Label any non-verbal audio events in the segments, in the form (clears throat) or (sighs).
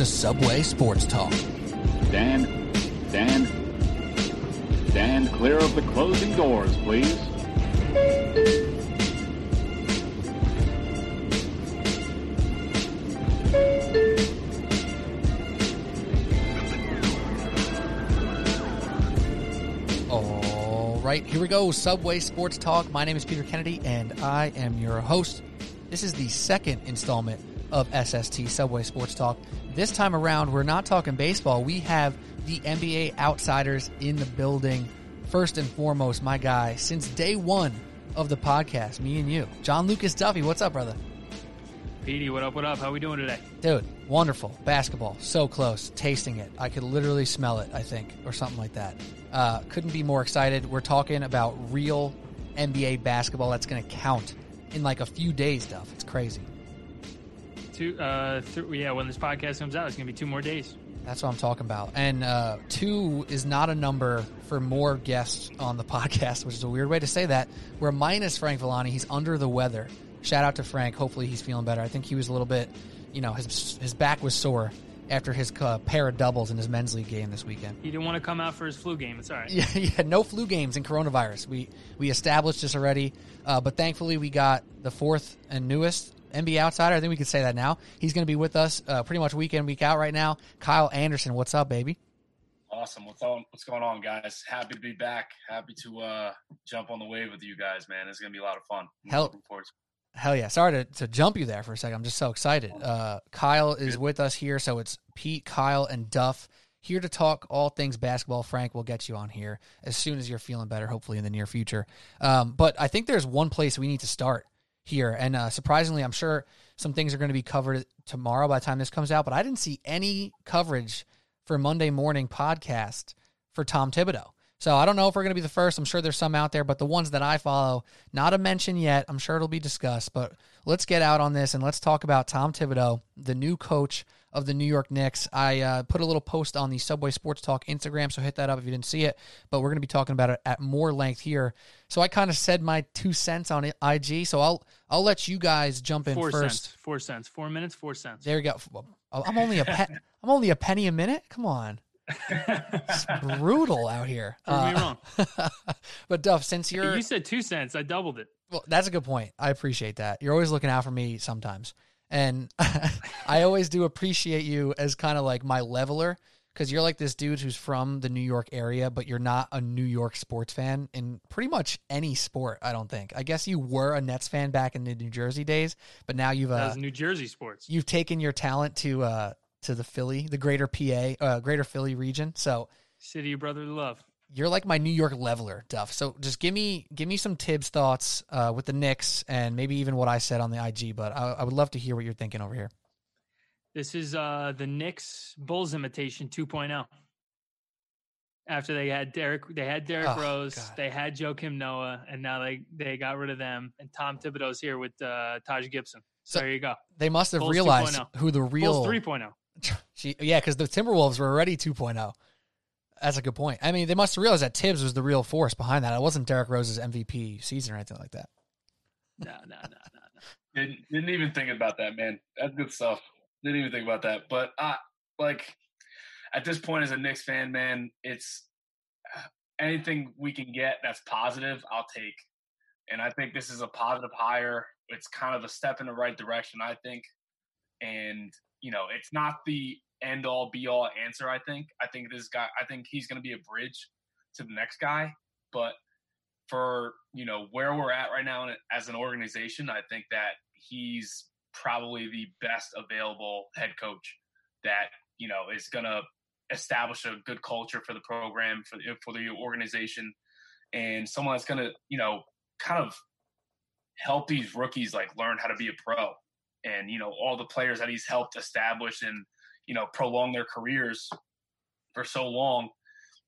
To Subway Sports Talk. Dan, Dan, Dan, clear of the closing doors, please. All right, here we go. Subway Sports Talk. My name is Peter Kennedy, and I am your host. This is the second installment of SST Subway Sports Talk. This time around, we're not talking baseball. We have the NBA outsiders in the building. First and foremost, my guy, since day one of the podcast, me and you, John Lucas Duffy. What's up, brother? Petey, what up, what up? How we doing today? Dude, wonderful. Basketball. So close. Tasting it. I could literally smell it, I think, or something like that. Uh, couldn't be more excited. We're talking about real NBA basketball that's going to count in like a few days, Duff. It's crazy. Two, uh, th- yeah, when this podcast comes out, it's gonna be two more days. That's what I'm talking about. And uh, two is not a number for more guests on the (laughs) podcast, which is a weird way to say that. We're minus Frank Villani. He's under the weather. Shout out to Frank. Hopefully he's feeling better. I think he was a little bit, you know, his his back was sore after his uh, pair of doubles in his men's league game this weekend. He didn't want to come out for his flu game. It's all right. Yeah, (laughs) yeah, no flu games in coronavirus. We we established this already, uh, but thankfully we got the fourth and newest NBA outsider. I think we can say that now. He's going to be with us uh, pretty much week in week out right now. Kyle Anderson, what's up, baby? Awesome. What's on, what's going on, guys? Happy to be back. Happy to uh, jump on the wave with you guys, man. It's gonna be a lot of fun. I'm Hell- looking forward to it. Hell yeah! Sorry to, to jump you there for a second. I'm just so excited. Uh, Kyle is with us here, so it's Pete, Kyle, and Duff here to talk all things basketball. Frank will get you on here as soon as you're feeling better, hopefully in the near future. Um, but I think there's one place we need to start here, and uh, surprisingly, I'm sure some things are going to be covered tomorrow by the time this comes out. But I didn't see any coverage for Monday morning podcast for Tom Thibodeau. So I don't know if we're going to be the first. I'm sure there's some out there, but the ones that I follow, not a mention yet. I'm sure it'll be discussed, but let's get out on this and let's talk about Tom Thibodeau, the new coach of the New York Knicks. I uh, put a little post on the Subway Sports Talk Instagram, so hit that up if you didn't see it. But we're going to be talking about it at more length here. So I kind of said my two cents on it, IG. So I'll I'll let you guys jump in Four first. cents. Four cents. Four minutes. Four cents. There you go. I'm only a pe- (laughs) I'm only a penny a minute. Come on. It's (laughs) brutal out here. Prove me Uh, wrong. (laughs) but Duff, since you're You said two cents. I doubled it. well, that's a good point. I appreciate that. You're always looking out for me sometimes, and (laughs) I always do appreciate you as kind of like my leveler because you're like this dude who's from the New York area, but you're not a New York sports fan in pretty much any sport. I don't think. I guess you were a Nets fan back in the New Jersey days, but now you've uh, New Jersey sports. you've taken your talent to uh to the Philly, the greater PA, uh, greater Philly region. So City of brotherly love. You're like my New York leveler, Duff. So just give me give me some Tibbs thoughts uh, with the Knicks and maybe even what I said on the IG. But I, I would love to hear what you're thinking over here. This is uh, the Knicks Bulls imitation 2.0. After they had Derrick, they had Derrick Oh, Rose, God. they had Joakim Noah, and now they they got rid of them. And Tom Thibodeau's here with uh, Taj Gibson. So, So- there you go. They must have Bulls realized 2.0. who the real Bulls oh. 3.0. (laughs) Gee, yeah, because the Timberwolves were already 2.0. That's a good point. I mean, they must have realized that Tibbs was the real force behind that. It wasn't Derrick Rose's MVP season or anything like that. No, no, no, no, no. Didn't, didn't even think about that, man. That's good stuff. Didn't even think about that. But uh, like at this point, as a Knicks fan, man, it's uh, anything we can get that's positive, I'll take. And I think this is a positive hire. It's kind of a step in the right direction, I think. And you know, it's not the end all be all answer. I think. I think this guy. I think he's going to be a bridge to the next guy. But for you know where we're at right now as an organization, I think that he's probably the best available head coach that you know is going to establish a good culture for the program for the, for the organization, and someone that's going to you know kind of help these rookies like learn how to be a pro, and you know all the players that he's helped establish and you know prolong their careers for so long.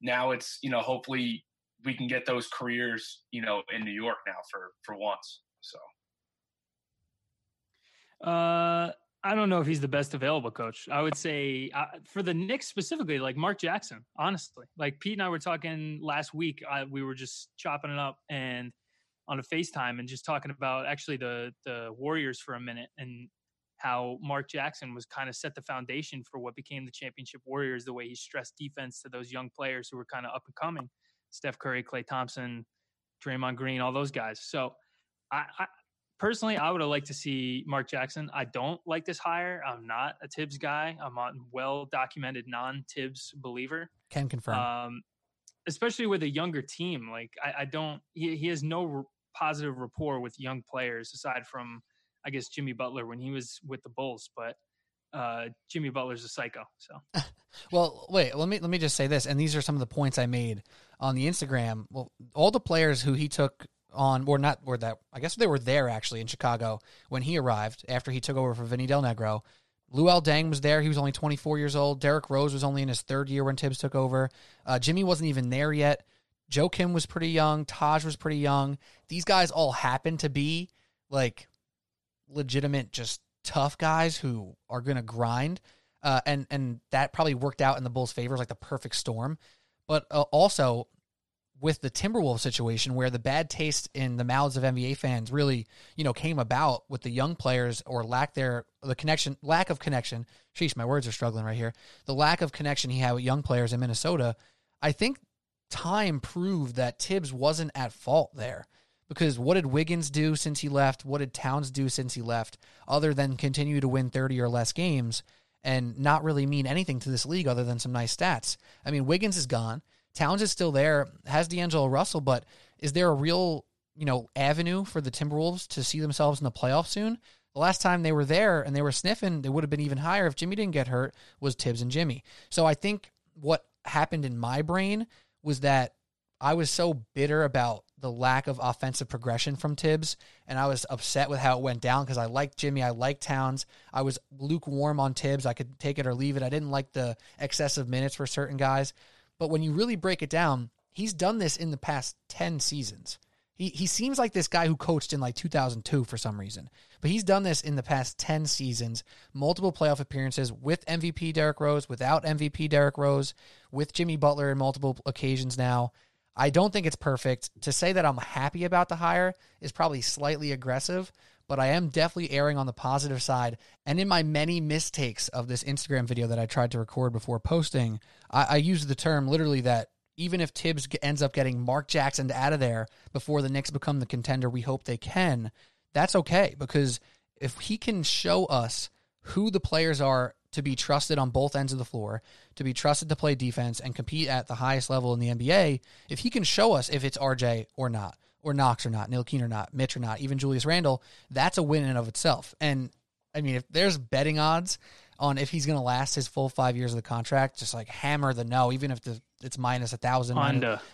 Now it's you know hopefully we can get those careers, you know, in New York now for for once. So Uh, I don't know if he's the best available coach. I would say uh, for the Knicks specifically, like Mark Jackson. Honestly, like Pete and I were talking last week. I, we were just chopping it up and on a FaceTime and just talking about actually the the Warriors for a minute and how Mark Jackson was kind of set the foundation for what became the championship Warriors, the way he stressed defense to those young players who were kind of up and coming Steph Curry, Klay Thompson, Draymond Green, all those guys. So I, I personally, I would have liked to see Mark Jackson. I don't like this hire. I'm not a Tibbs guy. I'm a well documented non Tibbs believer. Can confirm. Um, especially with a younger team. Like I, I don't. He, he has no positive rapport with young players aside from I guess Jimmy Butler when he was with the Bulls, but uh, Jimmy Butler's a psycho. So, (laughs) well, wait. Let me let me just say this, and these are some of the points I made on the Instagram. Well, all the players who he took on, or not, or that I guess they were there actually in Chicago when he arrived after he took over for Vinny Del Negro. Luol Deng was there. He was only 24 years old. Derrick Rose was only in his third year when Tibbs took over. Uh, Jimmy wasn't even there yet. Joakim was pretty young. Taj was pretty young. These guys all happened to be like legitimate, just tough guys who are going to grind. Uh, and and that probably worked out in the Bulls' favor, like the perfect storm. But uh, also with the Timberwolves situation, where the bad taste in the mouths of NBA fans really, you know, came about with the young players or lack their the connection, lack of connection. Sheesh, my words are struggling right here. The lack of connection he had with young players in Minnesota. I think time proved that Tibbs wasn't at fault there because what did Wiggins do since he left? What did Towns do since he left, other than continue to win 30 or less games and not really mean anything to this league other than some nice stats? I mean, Wiggins is gone. Towns is still there, has D'Angelo Russell, but is there a real, you know, avenue for the Timberwolves to see themselves in the playoffs soon? The last time they were there and they were sniffing, they would have been even higher if Jimmy didn't get hurt, was Tibbs and Jimmy. So I think what happened in my brain was that I was so bitter about the lack of offensive progression from Tibbs, and I was upset with how it went down because I liked Jimmy, I liked Towns. I was lukewarm on Tibbs. I could take it or leave it. I didn't like the excessive minutes for certain guys. But when you really break it down, he's done this in the past 10 seasons. He, he seems like this guy who coached in like 2002 for some reason. But he's done this in the past 10 seasons, multiple playoff appearances with MVP Derrick Rose, without MVP Derrick Rose, with Jimmy Butler in multiple occasions now. I don't think it's perfect. To say that I'm happy about the hire is probably slightly aggressive, but I am definitely erring on the positive side. And in my many mistakes of this Instagram video that I tried to record before posting, I, I used the term literally that even if Tibbs ends up getting Mark Jackson out of there before the Knicks become the contender we hope they can, that's okay because if he can show us who the players are to be trusted on both ends of the floor, to be trusted to play defense and compete at the highest level in the NBA, if he can show us if it's RJ or not, or Knox or not, Ntilikina or not, Mitch or not, even Julius Randle, that's a win in and of itself. And I mean, if there's betting odds on if he's going to last his full five years of the contract, just like hammer the no, even if the, it's minus a thousand,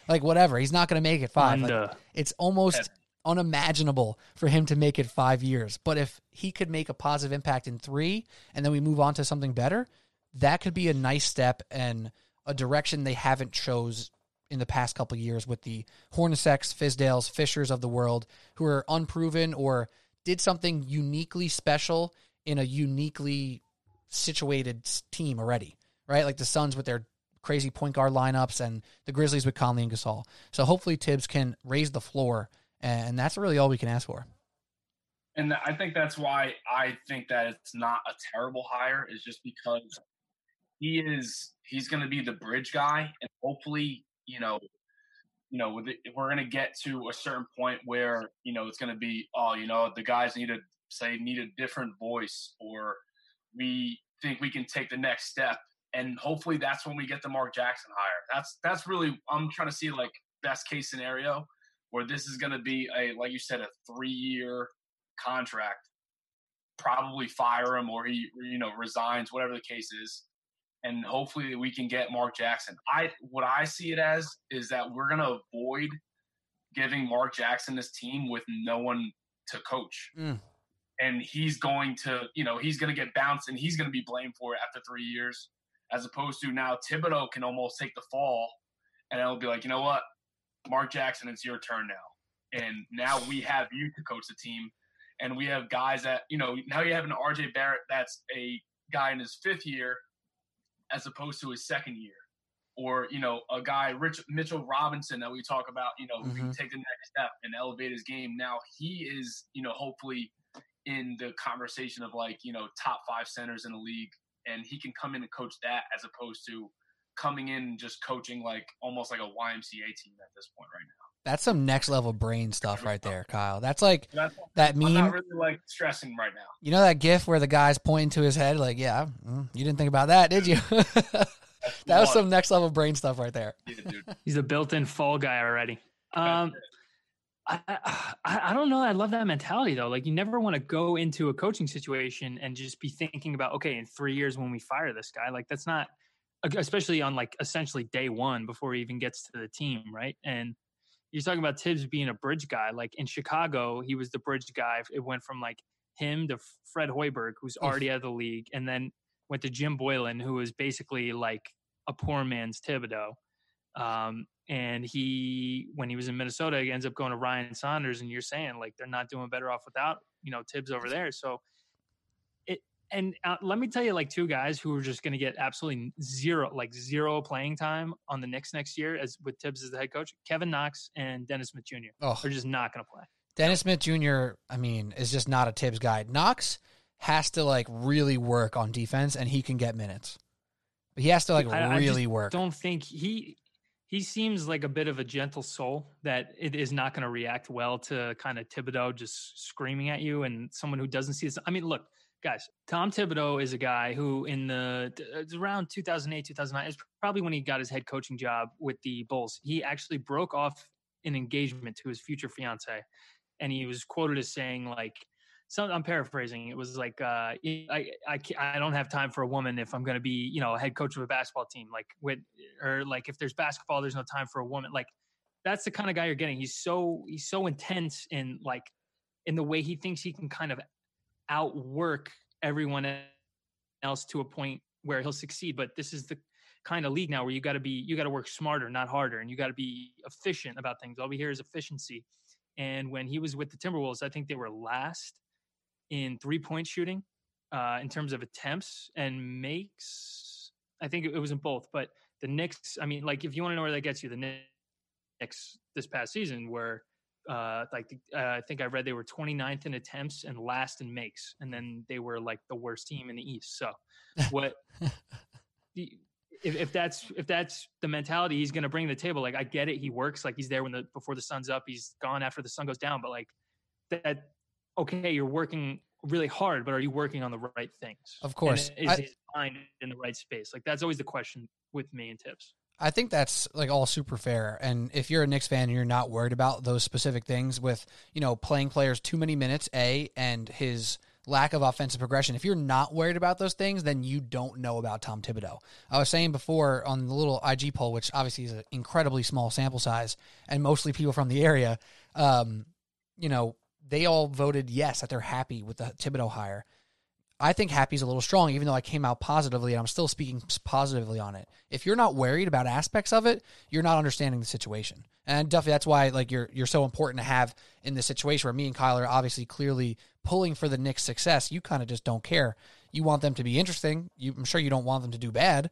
like whatever, he's not going to make it five. Like, it's almost unimaginable for him to make it five years. But if he could make a positive impact in three and then we move on to something better, that could be a nice step and a direction they haven't chose in the past couple years with the Hornaceks, Fizdales, Fishers of the world who are unproven or did something uniquely special in a uniquely situated team already, right? Like the Suns with their crazy point guard lineups and the Grizzlies with Conley and Gasol. So hopefully Tibbs can raise the floor and that's really all we can ask for. And I think that's why I think that it's not a terrible hire, is just because he is he's going to be the bridge guy, and hopefully, you know, you know, we're going to get to a certain point where you know it's going to be, oh, you know, the guys need to say need a different voice, or we think we can take the next step, and hopefully that's when we get the Mark Jackson hire. That's that's really I'm trying to see like best case scenario where this is going to be a like you said a three year contract. Probably fire him or he you know resigns whatever the case is and hopefully we can get mark jackson. I what i see it as is that we're going to avoid giving mark jackson this team with no one to coach. Mm. and he's going to you know he's going to get bounced and he's going to be blamed for it after three years as opposed to now thibodeau can almost take the fall and it'll be like you know what Mark Jackson, it's your turn now. And now we have you to coach the team. And we have guys that, you know, now you have an RJ Barrett that's a guy in his fifth year as opposed to his second year. Or, you know, a guy, Rich Mitchell Robinson, that we talk about, you know, mm-hmm. take the next step and elevate his game. Now he is, you know, hopefully in the conversation of like you know top five centers in the league, and he can come in and coach that as opposed to coming in and just coaching like almost like a YMCA team at this point right now. That's some next level brain stuff right there, Kyle. That's like That's, that I'm meme. not really like stressing right now. You know that gif where the guy's pointing to his head, like, yeah, mm, you didn't think about that, did you? (laughs) that was some next level brain stuff right there. Yeah. (laughs) He's a built-in fall guy already. Um, I, I I don't know. I love that mentality though. Like you never want to go into a coaching situation and just be thinking about okay, in three years when we fire this guy, like that's not, especially on like essentially day one before he even gets to the team, right? And you're talking about Tibbs being a bridge guy. Like in Chicago, he was the bridge guy. It went from like him to Fred Hoiberg, who's already out of the league, and then went to Jim Boylen, who was basically like a poor man's Thibodeau. Um, and he, when he was in Minnesota, he ends up going to Ryan Saunders, and you're saying like they're not doing better off without you know Tibbs over there. So and uh, let me tell you, like two guys who are just going to get absolutely zero, like zero playing time on the Knicks next year, as with Tibbs as the head coach, Kevin Knox and Dennis Smith Jr. Oh, are just not going to play. Dennis Smith Jr., I mean, is just not a Tibbs guy. Knox has to like really work on defense and he can get minutes. But he has to like I- I really work. Don't think he he seems like a bit of a gentle soul that it is not going to react well to kind of Thibodeau just screaming at you and someone who doesn't see this. I mean, look, guys, Tom Thibodeau is a guy who in the it's around 2008, 2009 is probably when he got his head coaching job with the Bulls. He actually broke off an engagement to his future fiance, and he was quoted as saying like. Some, I'm paraphrasing. It was like, uh, I, I, I don't have time for a woman if I'm going to be, you know, a head coach of a basketball team. Like, with, or like if there's basketball, there's no time for a woman. Like, that's the kind of guy you're getting. He's so, he's so intense in like, in the way he thinks he can kind of outwork everyone else to a point where he'll succeed. But this is the kind of league now where you got to be, you got to work smarter, not harder, and you got to be efficient about things. All we hear is efficiency. And when he was with the Timberwolves, I think they were last in three point shooting uh, in terms of attempts and makes. I think it was in both, but the Knicks. I mean, like if you want to know where that gets you, the Knicks this past season were uh, like uh, I think I read they were 29th in attempts and last in makes, and then they were like the worst team in the East. So what? (laughs) the, if, if that's if that's the mentality he's going to bring to the table, like I get it, he works like he's there when the before the sun's up, he's gone after the sun goes down. But like that, okay, you're working really hard, but are you working on the right things? Of And course. is I- his mind in the right space? Like that's always the question with me and Tibbs. I think that's like all super fair. And if you're a Knicks fan and you're not worried about those specific things with, you know, playing players too many minutes, A, and his lack of offensive progression, if you're not worried about those things, then you don't know about Tom Thibodeau. I was saying before on the little IG poll, which obviously is an incredibly small sample size and mostly people from the area, um, you know, they all voted yes that they're happy with the Thibodeau hire. I think happy's a little strong, even though I came out positively and I'm still speaking positively on it. If you're not worried about aspects of it, you're not understanding the situation. And Duffy, that's why like you're you're so important to have in this situation where me and Kyle are obviously clearly pulling for the Knicks' success. You kind of just don't care. You want them to be interesting. You, I'm sure you don't want them to do bad,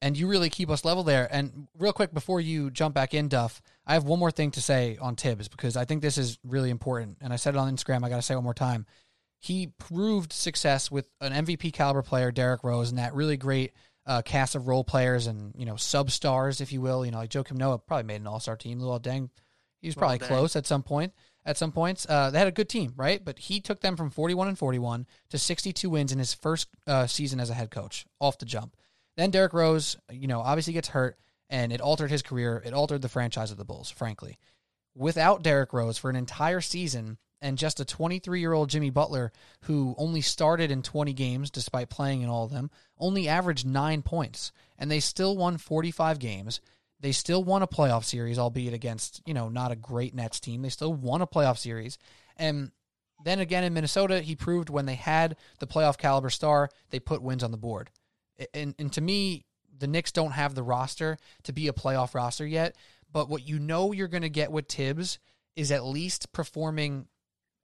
and you really keep us level there. And real quick before you jump back in, Duff, I have one more thing to say on Tibbs because I think this is really important. And I said it on Instagram. I got to say it one more time he proved success with an MVP caliber player, Derrick Rose, and that really great uh, cast of role players and you know sub stars, if you will. You know, like Joakim Noah probably made an All Star team. Luol Deng, he was probably Deng. close at some point. At some points, uh, they had a good team, right? But he took them from 41 and 41 to 62 wins in his first uh, season as a head coach, off the jump. Then Derrick Rose, you know, obviously gets hurt, and it altered his career. It altered the franchise of the Bulls, frankly. Without Derrick Rose for an entire season, and just a 23 year old Jimmy Butler who only started in 20 games despite playing in all of them, only averaged nine points. And they still won 45 games. They still won a playoff series, albeit against, you know, not a great Nets team. They still won a playoff series. And then again in Minnesota, he proved when they had the playoff caliber star, they put wins on the board. And, and to me, the Knicks don't have the roster to be a playoff roster yet. But what you know you're going to get with Tibbs is at least performing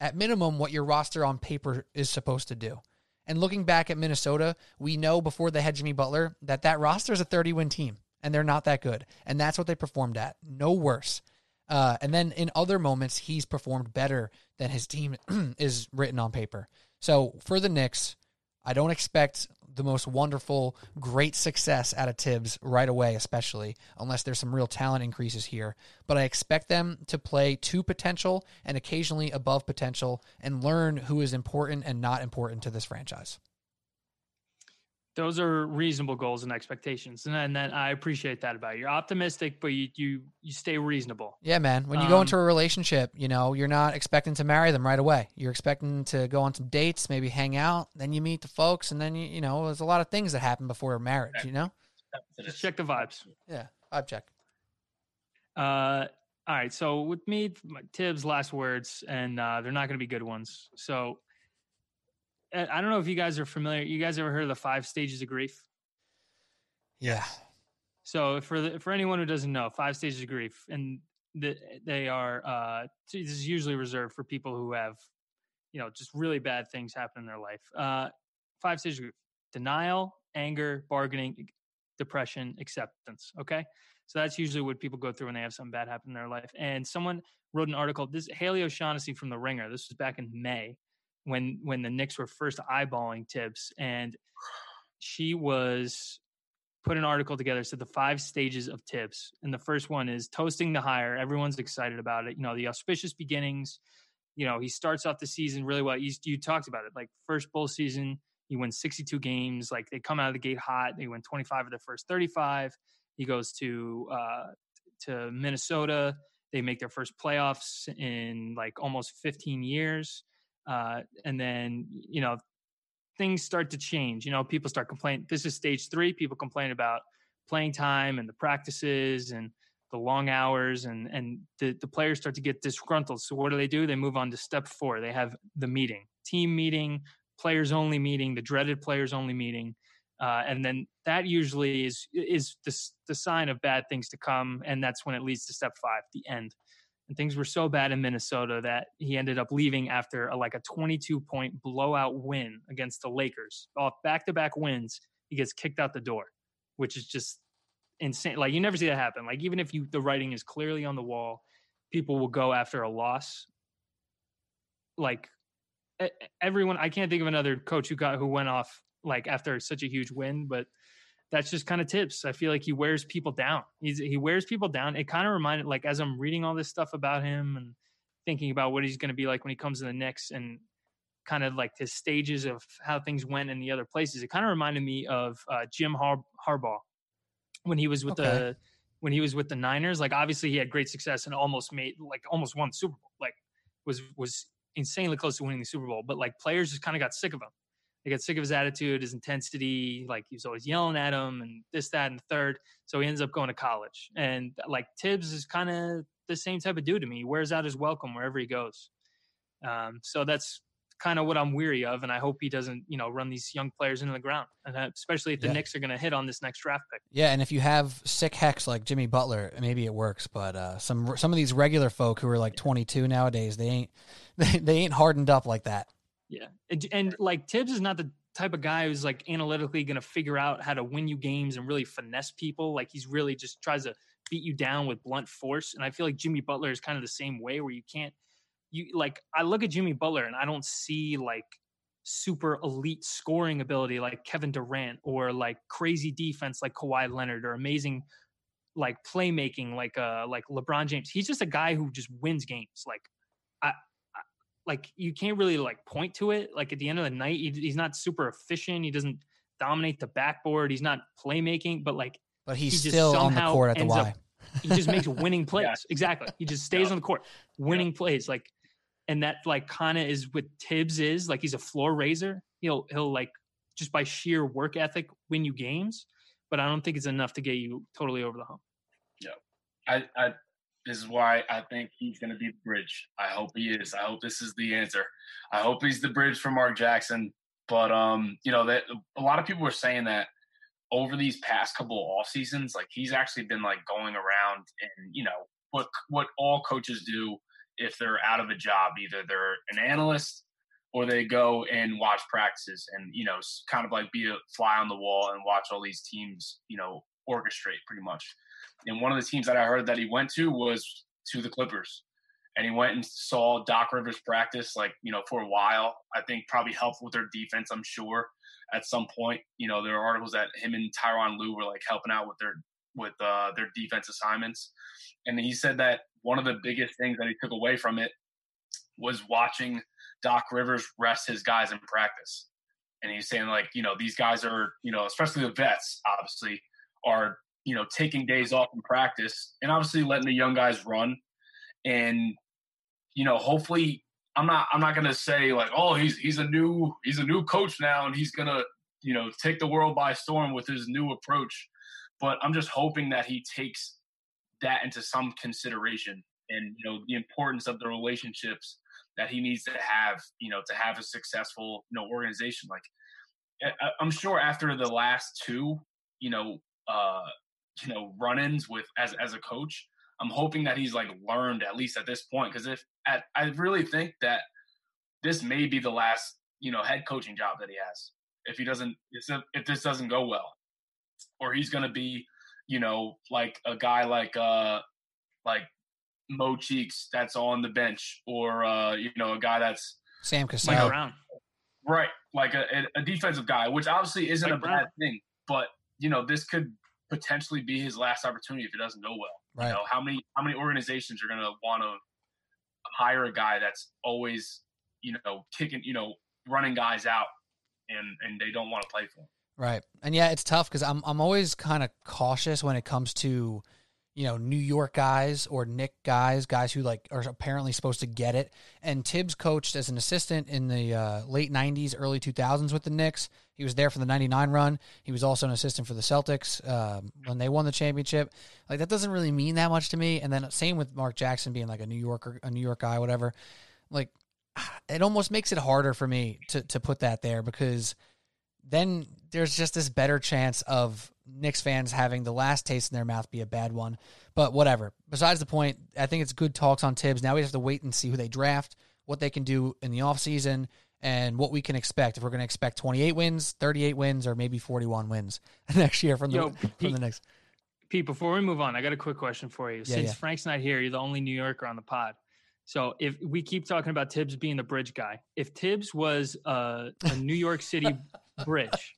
at minimum what your roster on paper is supposed to do. And looking back at Minnesota, we know before they had Jimmy Butler that that roster is a 30 win team and they're not that good. And that's what they performed at. No worse. Uh, and then in other moments, he's performed better than his team (clears throat) is written on paper. So for the Knicks, I don't expect the most wonderful, great success out of Tibbs right away, especially unless there's some real talent increases here. But I expect them to play to potential and occasionally above potential and learn who is important and not important to this franchise those are reasonable goals and expectations and then, i appreciate that about you. You're optimistic but you you, you stay reasonable. Yeah man. When you um, go into a relationship you know you're not expecting to marry them right away. You're expecting to go on some dates maybe hang out then you meet the folks and then you you know there's a lot of things that happen before marriage you know? Just check the vibes. Yeah vibe check. Uh all right so with me tibbs last words and uh they're not going to be good ones. So I don't know if you guys are familiar. You guys ever heard of the five stages of grief? Yeah. So for the, for anyone who doesn't know, five stages of grief, and the, they are uh, this is usually reserved for people who have, you know, just really bad things happen in their life. Uh, five stages of grief: denial, anger, bargaining, depression, acceptance. Okay, so that's usually what people go through when they have something bad happen in their life. And someone wrote an article. This Haley O'Shaughnessy from The Ringer. This was back in May when when the Knicks were first eyeballing Tibbs, and she was put an article together. said the five stages of Tibbs, and the first one is toasting the hire. Everyone's excited about it. You know, the auspicious beginnings. You know, he starts off the season really well. You, you talked about it, like first bowl season, he wins 62 games. Like they come out of the gate hot. They win 25 of their first 35. He goes to uh, to Minnesota. They make their first playoffs in like almost 15 years. Uh, and then, you know, things start to change. You know, people start complaining. This is stage three. People complain about playing time and the practices and the long hours and and the, the players start to get disgruntled. So what do they do? They move on to step four. They have the meeting, team meeting, players only meeting, the dreaded players only meeting. Uh, and then that usually is is the, the sign of bad things to come, and that's when it leads to step five, the end and things were so bad in Minnesota that he ended up leaving after a, like a 22 point blowout win against the Lakers. Off back to back wins, he gets kicked out the door, which is just insane. Like you never see that happen. Like even if you the writing is clearly on the wall, people will go after a loss. Like everyone, I can't think of another coach who got who went off like after such a huge win, but that's just kind of Tibbs. I feel like he wears people down. He's, he wears people down. It kind of reminded, like, as I'm reading all this stuff about him and thinking about what he's going to be like when he comes to the Knicks and kind of like his stages of how things went in the other places, it kind of reminded me of uh, Jim Har- Harbaugh when he was with okay. the when he was with the Niners. Like, obviously, he had great success and almost made like almost won the Super Bowl. Like, was was insanely close to winning the Super Bowl. But like, players just kind of got sick of him they got sick of his attitude, his intensity. Like he was always yelling at him and this, that, and the third. So he ends up going to college. And like Tibbs is kind of the same type of dude to me. He wears out his welcome wherever he goes. Um, so that's kind of what I'm weary of, and I hope he doesn't, you know, run these young players into the ground, and especially if the yeah. Knicks are going to hit on this next draft pick. Yeah, and if you have sick hecks like Jimmy Butler, maybe it works. But uh, some some of these regular folk who are like 22 nowadays, they ain't (laughs) they, they ain't hardened up like that. Yeah, and, and like Tibbs is not the type of guy who's like analytically going to figure out how to win you games and really finesse people. Like he's really just tries to beat you down with blunt force. And I feel like Jimmy Butler is kind of the same way, where you can't you like I look at Jimmy Butler and I don't see like super elite scoring ability like Kevin Durant or like crazy defense like Kawhi Leonard or amazing like playmaking like uh like LeBron James. He's just a guy who just wins games. Like like you can't really like point to it. Like at the end of the night, he, he's not super efficient. He doesn't dominate the backboard. He's not playmaking, but like, but he's he still on the court at the Y. Up, he just makes (laughs) winning plays. Yeah. Exactly. He just stays yeah. on the court, winning yeah. plays. Like, and that like kind of is what Tibbs is. Like he's a floor raiser. He'll he'll like just by sheer work ethic win you games, but I don't think it's enough to get you totally over the hump. Yeah, I I this is why I think he's going to be the bridge. I hope he is. I hope this is the answer. I hope he's the bridge for Mark Jackson. But um, you know that a lot of people were saying that over these past couple of off seasons, like he's actually been like going around and you know what what all coaches do if they're out of a job, either they're an analyst or they go and watch practices and you know kind of like be a fly on the wall and watch all these teams you know orchestrate pretty much and one of the teams that I heard that he went to was to the Clippers, and he went and saw Doc Rivers practice like you know for a while. I think probably helped with their defense. I'm sure at some point. You know, there are articles that him and Tyronn Lue were like helping out with their with uh, their defense assignments, and he said that one of the biggest things that he took away from it was watching Doc Rivers rest his guys in practice. And he's saying like, you know, these guys are, you know, especially the vets, obviously, are you know taking days off in practice and obviously letting the young guys run. And you know hopefully i'm not i'm not to say like oh he's he's a new he's a new coach now and he's to you know take the world by storm with his new approach. But i'm just hoping that he takes that into some consideration and you know the importance of the relationships that he needs to have you know to have a successful you know organization. Like i'm sure after the last two you know uh you know run-ins with as as a coach. I'm hoping that he's like learned at least at this point because if at, I really think that this may be the last you know head coaching job that he has if he doesn't if this doesn't go well or he's going to be you know like a guy like uh like Mo Cheeks that's on the bench or uh you know a guy that's Sam Cassell. Like right like a, a defensive guy which obviously isn't a bad thing but you know this could potentially be his last opportunity if it doesn't go well. Right. You know, how many how many organizations are going to want to hire a guy that's always, you know, kicking, you know, running guys out and and they don't want to play for him. Right. And yeah, it's tough cuz I'm I'm always kind of cautious when it comes to you know, New York guys or Knick guys, guys who like are apparently supposed to get it. And Tibbs coached as an assistant in the uh, late 90s, early 2000s with the Knicks. He was there for the 99 run. He was also an assistant for the Celtics um, when they won the championship. Like that doesn't really mean that much to me. And then same with Mark Jackson being like a New Yorker, a New York guy, whatever. Like (sighs) it almost makes it harder for me to to put that there because then there's just this better chance of Knicks fans having the last taste in their mouth be a bad one. But whatever. Besides the point, I think it's good talks on Tibbs. Now we have to wait and see who they draft, what they can do in the offseason, and what we can expect. If we're going to expect 28 wins, 38 wins, or maybe 41 wins (laughs) next year from the, Yo, from Pete, the Knicks. Pete, before we move on, I got a quick question for you. Yeah, Since yeah. Frank's not here, you're the only New Yorker on the pod. So if we keep talking about Tibbs being the bridge guy, if Tibbs was uh, a New York City (laughs) bridge,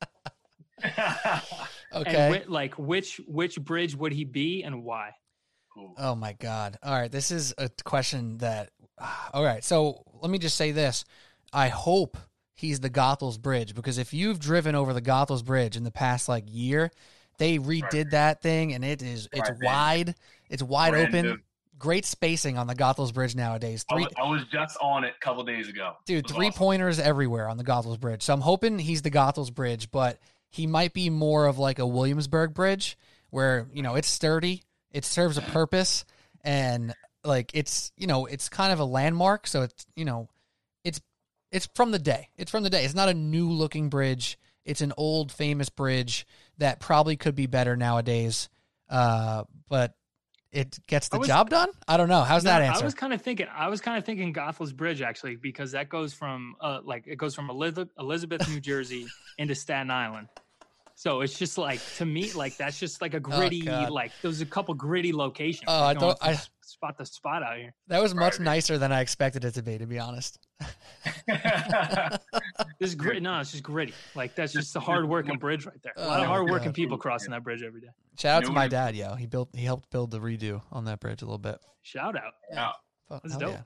(laughs) okay. And like which which bridge would he be and why? Oh my god. All right, this is a question that (sighs) All right. So, let me just say this. I hope he's the Goethals Bridge because if you've driven over the Goethals Bridge in the past like year, they redid right. that thing and it is it's right, wide. It's wide Brand open. New. Great spacing on the Goethals Bridge nowadays. Three, I, was, I was just on it a couple days ago. Dude, three awesome. pointers everywhere on the Goethals Bridge. So I'm hoping he's the Goethals Bridge, but he might be more of like a Williamsburg bridge where, you know, it's sturdy, it serves a purpose, and like it's, you know, it's kind of a landmark. So it's, you know, it's it's from the day. It's from the day. It's not a new looking bridge. It's an old famous bridge that probably could be better nowadays. Uh, but it gets the was, job done? I don't know. How's no, that answer? I was kind of thinking. I was kind of thinking Goethals Bridge actually because that goes from uh, like it goes from Elizabeth, Elizabeth New Jersey, (laughs) into Staten Island. So it's just like to me, like that's just like a oh, gritty, oh, like there's a couple gritty locations. Oh, I don't. I spot the spot out here. That was much nicer than I expected it to be, to be honest. (laughs) this is gritty. No, it's just gritty. Like that's just a hard working bridge right there. A lot of oh, hard working people crossing that bridge every day. Shout out to my dad, yo. He built, he helped build the redo on that bridge a little bit. Shout out. Yeah. That's dope. Yeah.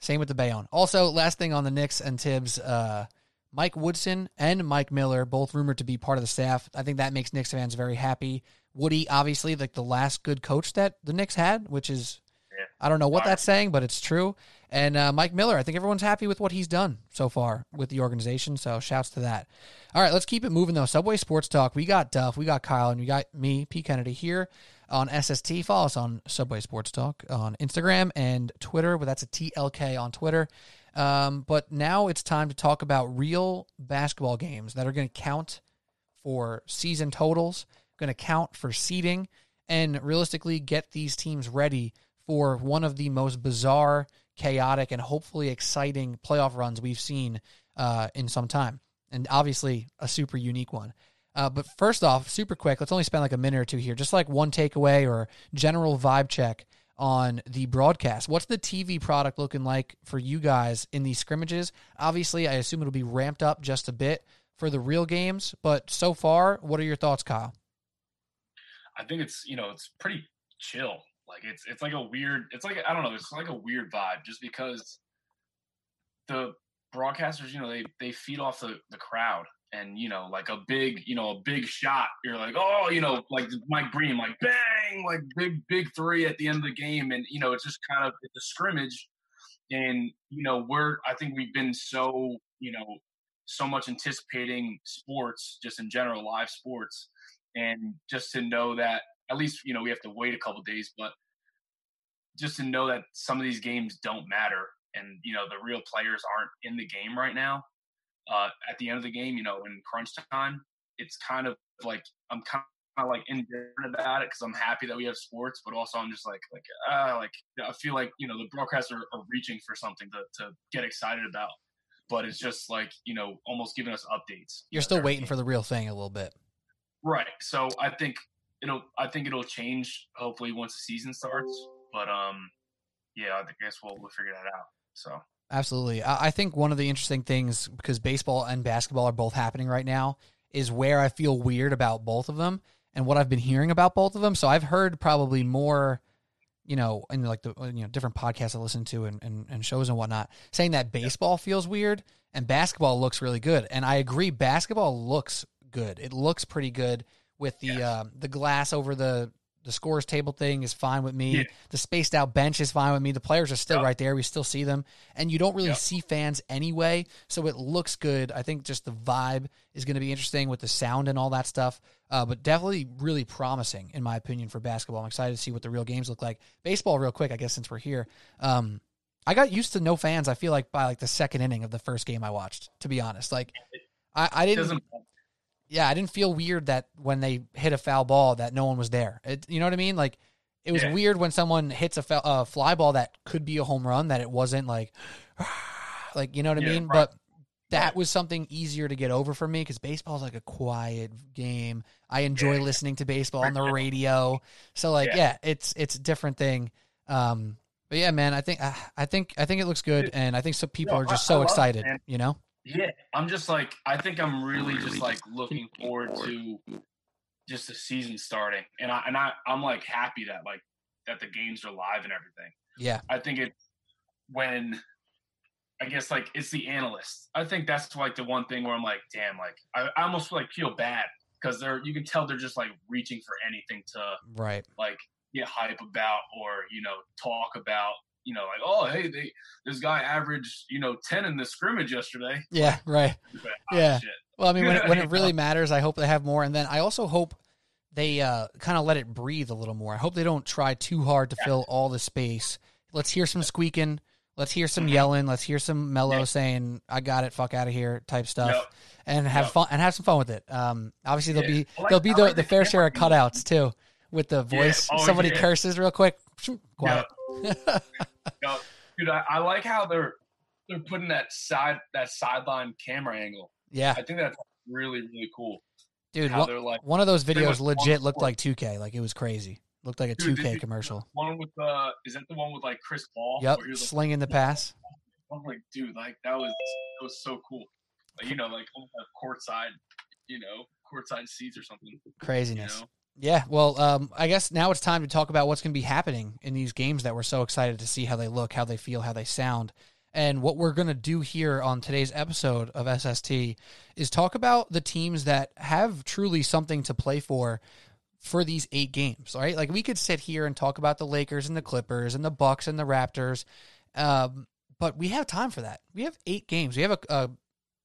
Same with the Bayonne. Also, last thing on the Knicks and Tibbs. Uh, Mike Woodson and Mike Miller, both rumored to be part of the staff. I think that makes Knicks fans very happy. Woody, obviously, like the last good coach that the Knicks had, which is, yeah. I don't know what that's saying, but it's true. And uh, Mike Miller, I think everyone's happy with what he's done so far with the organization. So shouts to that. All right, let's keep it moving though. Subway Sports Talk. We got Duff, we got Kyle, and we got me, P. Kennedy here on SST. Follow us on Subway Sports Talk on Instagram and Twitter. But that's a TLK on Twitter. Um, but now it's time to talk about real basketball games that are going to count for season totals, going to count for seeding, and realistically get these teams ready for one of the most bizarre, chaotic, and hopefully exciting playoff runs we've seen uh, in some time. And obviously, a super unique one. Uh, but first off, super quick, let's only spend like a minute or two here. Just like one takeaway or general vibe check on the broadcast. What's the TV product looking like for you guys in these scrimmages? Obviously, I assume it'll be ramped up just a bit for the real games, but so far, what are your thoughts, Kyle? I think it's you know it's pretty chill. Like it's it's like a weird. It's like I don't know. It's like a weird vibe just because the broadcasters, you know, they they feed off the the crowd, and you know, like a big you know a big shot. You're like, oh, you know, like Mike Breen, like bang, like big big three at the end of the game, and you know, it's just kind of it's a scrimmage, and you know, we're I think we've been so you know so much anticipating sports just in general live sports and just to know that at least you know we have to wait a couple days but just to know that some of these games don't matter and you know the real players aren't in the game right now uh, at the end of the game you know in crunch time it's kind of like i'm kind of like indifferent about it because i'm happy that we have sports but also i'm just like like uh, like i feel like you know the broadcasters are, are reaching for something to, to get excited about but it's just like you know almost giving us updates you're still waiting for the real thing a little bit. Right so i think it'll i think it'll change hopefully once the season starts but um yeah i guess we'll, we'll figure that out so absolutely I, I think one of the interesting things because baseball and basketball are both happening right now is where i feel weird about both of them and what i've been hearing about both of them so i've heard probably more you know, in like the you know different podcasts I listen to and, and, and shows and whatnot, saying that baseball feels weird and basketball looks really good. And I agree, basketball looks good. It looks pretty good with the yes. uh, the glass over the the scores table thing is fine with me. Yeah. The spaced out bench is fine with me. The players are still right there. We still see them. And you don't really see fans anyway. So it looks good. I think just the vibe is going to be interesting with the sound and all that stuff. Uh, but definitely really promising, in my opinion, for basketball. I'm excited to see what the real games look like. Baseball, real quick, I guess, since we're here. Um, I got used to no fans, I feel like, by like the second inning of the first game I watched, to be honest. Like, I, I didn't yeah, I didn't feel weird that when they hit a foul ball that no one was there. It, you know what I mean? Like it was yeah. weird when someone hits a, a fly ball that could be a home run that it wasn't like (sighs) like you know what I mean? Right. But that was something easier to get over for me because baseball is like a quiet game. I enjoy yeah. listening to baseball on the radio. So like, yeah. yeah, it's it's a different thing. Um, but yeah, man, I think uh, I think I think it looks good, and I think some people no, are just I, so I excited. It, you know? Yeah, I'm just like I think I'm really just like looking forward to just the season starting, and I and I I'm like happy that like that the games are live and everything. Yeah, I think it when I guess like it's the analysts. I think that's like the one thing where I'm like, damn, like I, I almost like feel bad because they're you can tell they're just like reaching for anything to right like get hype about or you know talk about you know, like, oh, hey, they this guy averaged, you know, ten in the scrimmage yesterday. Yeah, right. oh, yeah. Shit. Well, I mean, when it, when it (laughs) really matters, I hope they have more, and then I also hope they uh, kind of let it breathe a little more. I hope they don't try too hard to yeah. fill all the space. Let's hear some squeaking. Let's hear some mm-hmm. yelling. Let's hear some mellow yeah. saying "I got it, fuck out of here" type stuff, yep. and have yep. fun and have some fun with it. Um, obviously there'll yeah. be like, there'll be the, like the, the fair share of cutouts too with the voice. Oh, Somebody curses real quick. Quiet. (laughs) dude, I, I, like how they're they're putting that side that sideline camera angle. Yeah, I think that's really really cool. Dude, one, like, one of those videos legit looked like 2K. Like it was crazy. Looked like a dude, 2K commercial. One with uh, is that the one with like Chris Paul? Yep, slinging the pass. I'm like, dude, like that was that was so cool. Like you know, like courtside, you know, courtside seats or something. Craziness. You know? Yeah, well, um, I guess now it's time to talk about what's going to be happening in these games that we're so excited to see how they look, how they feel, how they sound. And what we're going to do here on today's episode of SST is talk about the teams that have truly something to play for for these eight games, right? Like we could sit here and talk about the Lakers and the Clippers and the Bucks and the Raptors, um, but we have time for that. We have eight games. We have a, a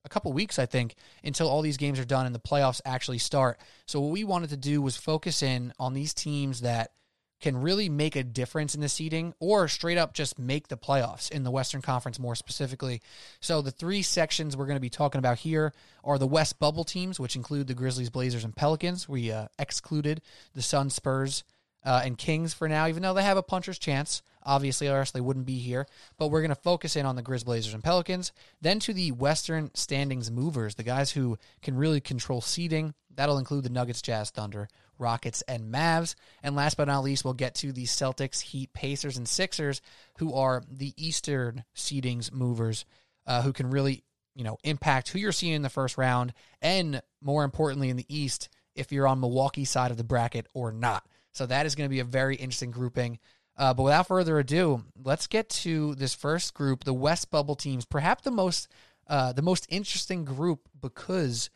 a couple weeks, I think, until all these games are done and the playoffs actually start. So what we wanted to do was focus in on these teams that can really make a difference in the seeding or straight up just make the playoffs in the Western Conference more specifically. So the three sections we're going to be talking about here are the West bubble teams, which include the Grizzlies, Blazers, and Pelicans. We uh, excluded the Suns, Spurs, uh, and Kings for now, even though they have a puncher's chance. Obviously, or else they wouldn't be here. But we're going to focus in on the Grizz Blazers and Pelicans, then to the Western standings movers, the guys who can really control seeding. That'll include the Nuggets, Jazz, Thunder, Rockets, and Mavs. And last but not least, we'll get to the Celtics, Heat, Pacers, and Sixers, who are the Eastern seedings movers, uh, who can really you know impact who you're seeing in the first round, and more importantly, in the East, if you're on Milwaukee's side of the bracket or not. So that is going to be a very interesting grouping. Uh, but without further ado, let's get to this first group, the West Bubble teams. Perhaps the most uh, the most interesting group because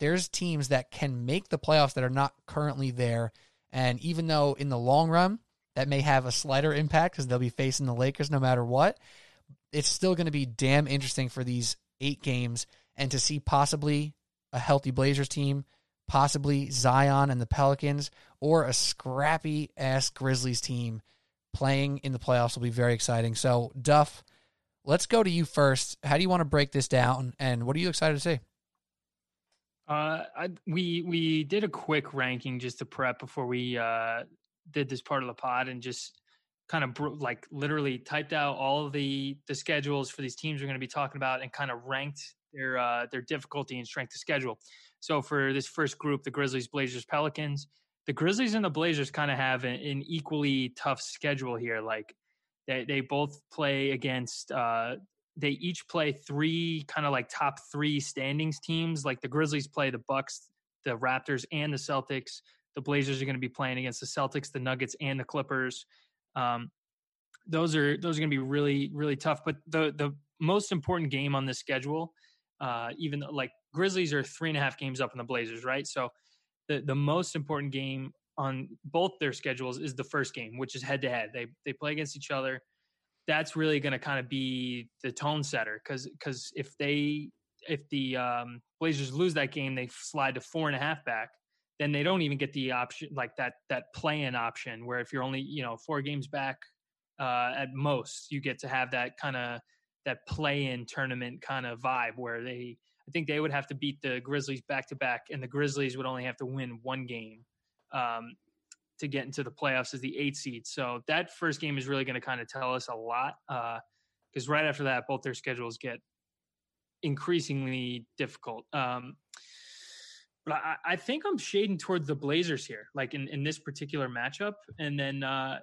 there's teams that can make the playoffs that are not currently there. And even though in the long run that may have a slighter impact because they'll be facing the Lakers no matter what, it's still going to be damn interesting for these eight games and to see possibly a healthy Blazers team, possibly Zion and the Pelicans, or a scrappy ass Grizzlies team playing in the playoffs will be very exciting. So, Duff, let's go to you first. How do you want to break this down, and what are you excited to see? Uh, I, we we did a quick ranking just to prep before we uh, did this part of the pod, and just kind of bro- like literally typed out all the the schedules for these teams we're going to be talking about, and kind of ranked their uh, their difficulty and strength of schedule. So for this first group, the Grizzlies, Blazers, Pelicans, the Grizzlies and the Blazers kind of have an, an, equally tough schedule here. Like they they both play against uh, they each play three kind of like top three standings teams. Like the Grizzlies play the Bucks, the Raptors, and the Celtics. The Blazers are going to be playing against the Celtics, the Nuggets, and the Clippers. Um, those are those are going to be really really tough. But the the most important game on this schedule, uh, even though, like Grizzlies are three and a half games up on the Blazers, right? So the the most important game on both their schedules is the first game, which is head to head. They they play against each other that's really going to kind of be the tone setter because because if they if the um, Blazers lose that game, they slide to four and a half back. Then they don't even get the option like that that play in option where if you're only you know four games back uh, at most, you get to have that kind of that play in tournament kind of vibe where they I think they would have to beat the Grizzlies back to back, and the Grizzlies would only have to win one game. Um, to get into the playoffs as the eight seed. So that first game is really going to kind of tell us a lot because uh, right after that, both their schedules get increasingly difficult. Um, but I, I, think I'm shading towards the Blazers here, like in, in this particular matchup. And then uh,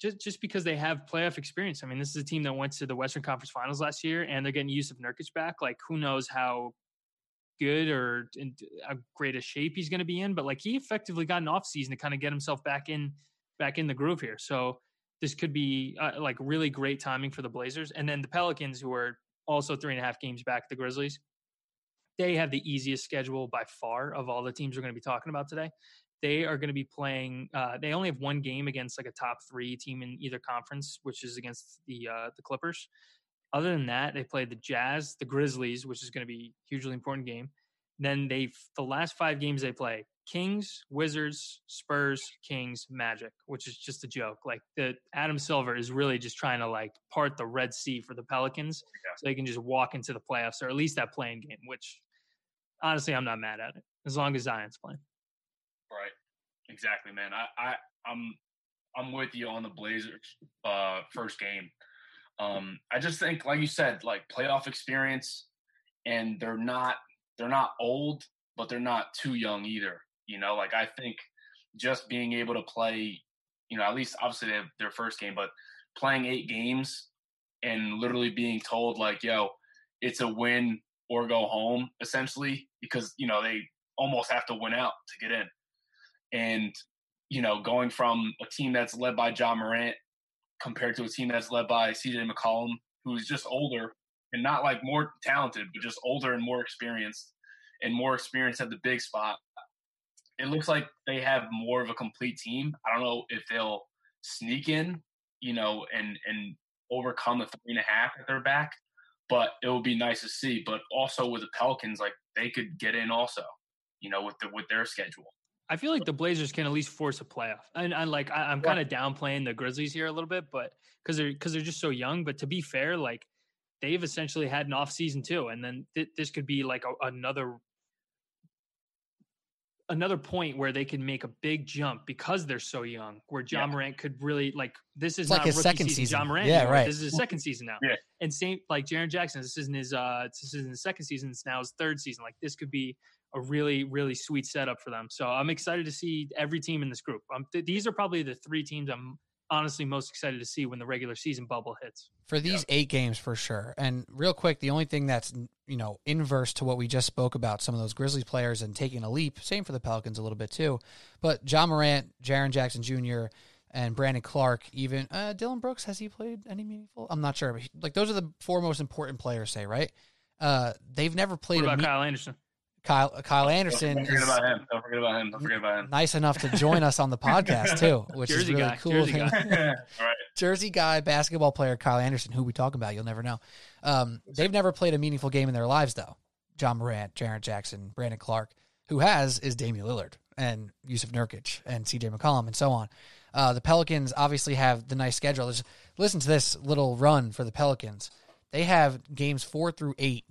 just just because they have playoff experience. I mean, this is a team that went to the Western Conference Finals last year, and they're getting Jusuf Nurkic back. Like, who knows how good or in a great a shape he's going to be in, but like he effectively got an off season to kind of get himself back in back in the groove here. So this could be uh, like really great timing for the Blazers, and then the Pelicans, who are also three and a half games back, the Grizzlies. They have the easiest schedule by far of all the teams we're going to be talking about today. They are going to be playing. Uh, they only have one game against like a top three team in either conference, which is against the uh, the Clippers. Other than that, they play the Jazz, the Grizzlies, which is going to be a hugely important game. Then they the last five games they play Kings, Wizards, Spurs, Kings, Magic, which is just a joke. Like the Adam Silver is really just trying to like part the Red Sea for the Pelicans yeah. so they can just walk into the playoffs or at least that playing game, which honestly I'm not mad at it as long as Zion's playing. Right. Exactly, man. I, I I'm I'm with you on the Blazers uh first game. Um, I just think, like you said, like playoff experience, and they're not they're not old, but they're not too young either. You know, like I think just being able to play, you know, at least obviously they have their first game, but playing eight games and literally being told like, yo, it's a win or go home essentially because you know they almost have to win out to get in, and you know going from a team that's led by Ja Morant compared to a team that's led by CJ McCollum, who's just older and not like more talented, but just older and more experienced and more experience at the big spot. It looks like they have more of a complete team. I don't know if they'll sneak in, you know, and and overcome the three and a half at their back, but it would be nice to see. But also with the Pelicans, like they could get in also, you know, with the with their schedule. I feel like the Blazers can at least force a playoff. And I like I, am kind of downplaying the Grizzlies here a little bit, but because they're because they're just so young. But to be fair, like they've essentially had an off season too, and then th- this could be like a, another another point where they can make a big jump because they're so young. Where Ja Yeah. Morant could really like this is It's like not his second season, season. Ja Morant. Yeah, right. This is his second season now. Yeah. And same like Jaren Jackson. This isn't his uh this isn't his second season. It's now his third season. Like this could be a really really sweet setup for them. So I'm excited to see every team in this group. Um, th- these are probably the three teams I'm honestly most excited to see when the regular season bubble hits. for these eight games for sure. And real quick, the only thing that's you know inverse to what we just spoke about, some of those Grizzlies players and taking a leap. Same for the Pelicans a little bit too. But Ja Morant, Jaren Jackson Jr. And Brandon Clarke, even uh, Dillon Brooks, has he played any meaningful? I'm not sure, but he, like those are the four most important players, say right? Uh, they've never played What a about me- Kyle Anderson? Kyle Kyle Anderson Don't forget is about him. Don't forget about him. Don't forget about him. nice enough to join us on the podcast too, (laughs) which is really guy, cool. Jersey guy. (laughs) (laughs) All right. Jersey guy, basketball player Kyle Anderson, who we talking about, you'll never know. Um, they've never played a meaningful game in their lives, though. Ja Morant, Jaren Jackson, Brandon Clarke, who has is Damian Lillard and Jusuf Nurkic and CJ McCollum and so on. Uh, the Pelicans obviously have the nice schedule. There's, listen to this little run for the Pelicans. They have games four through eight: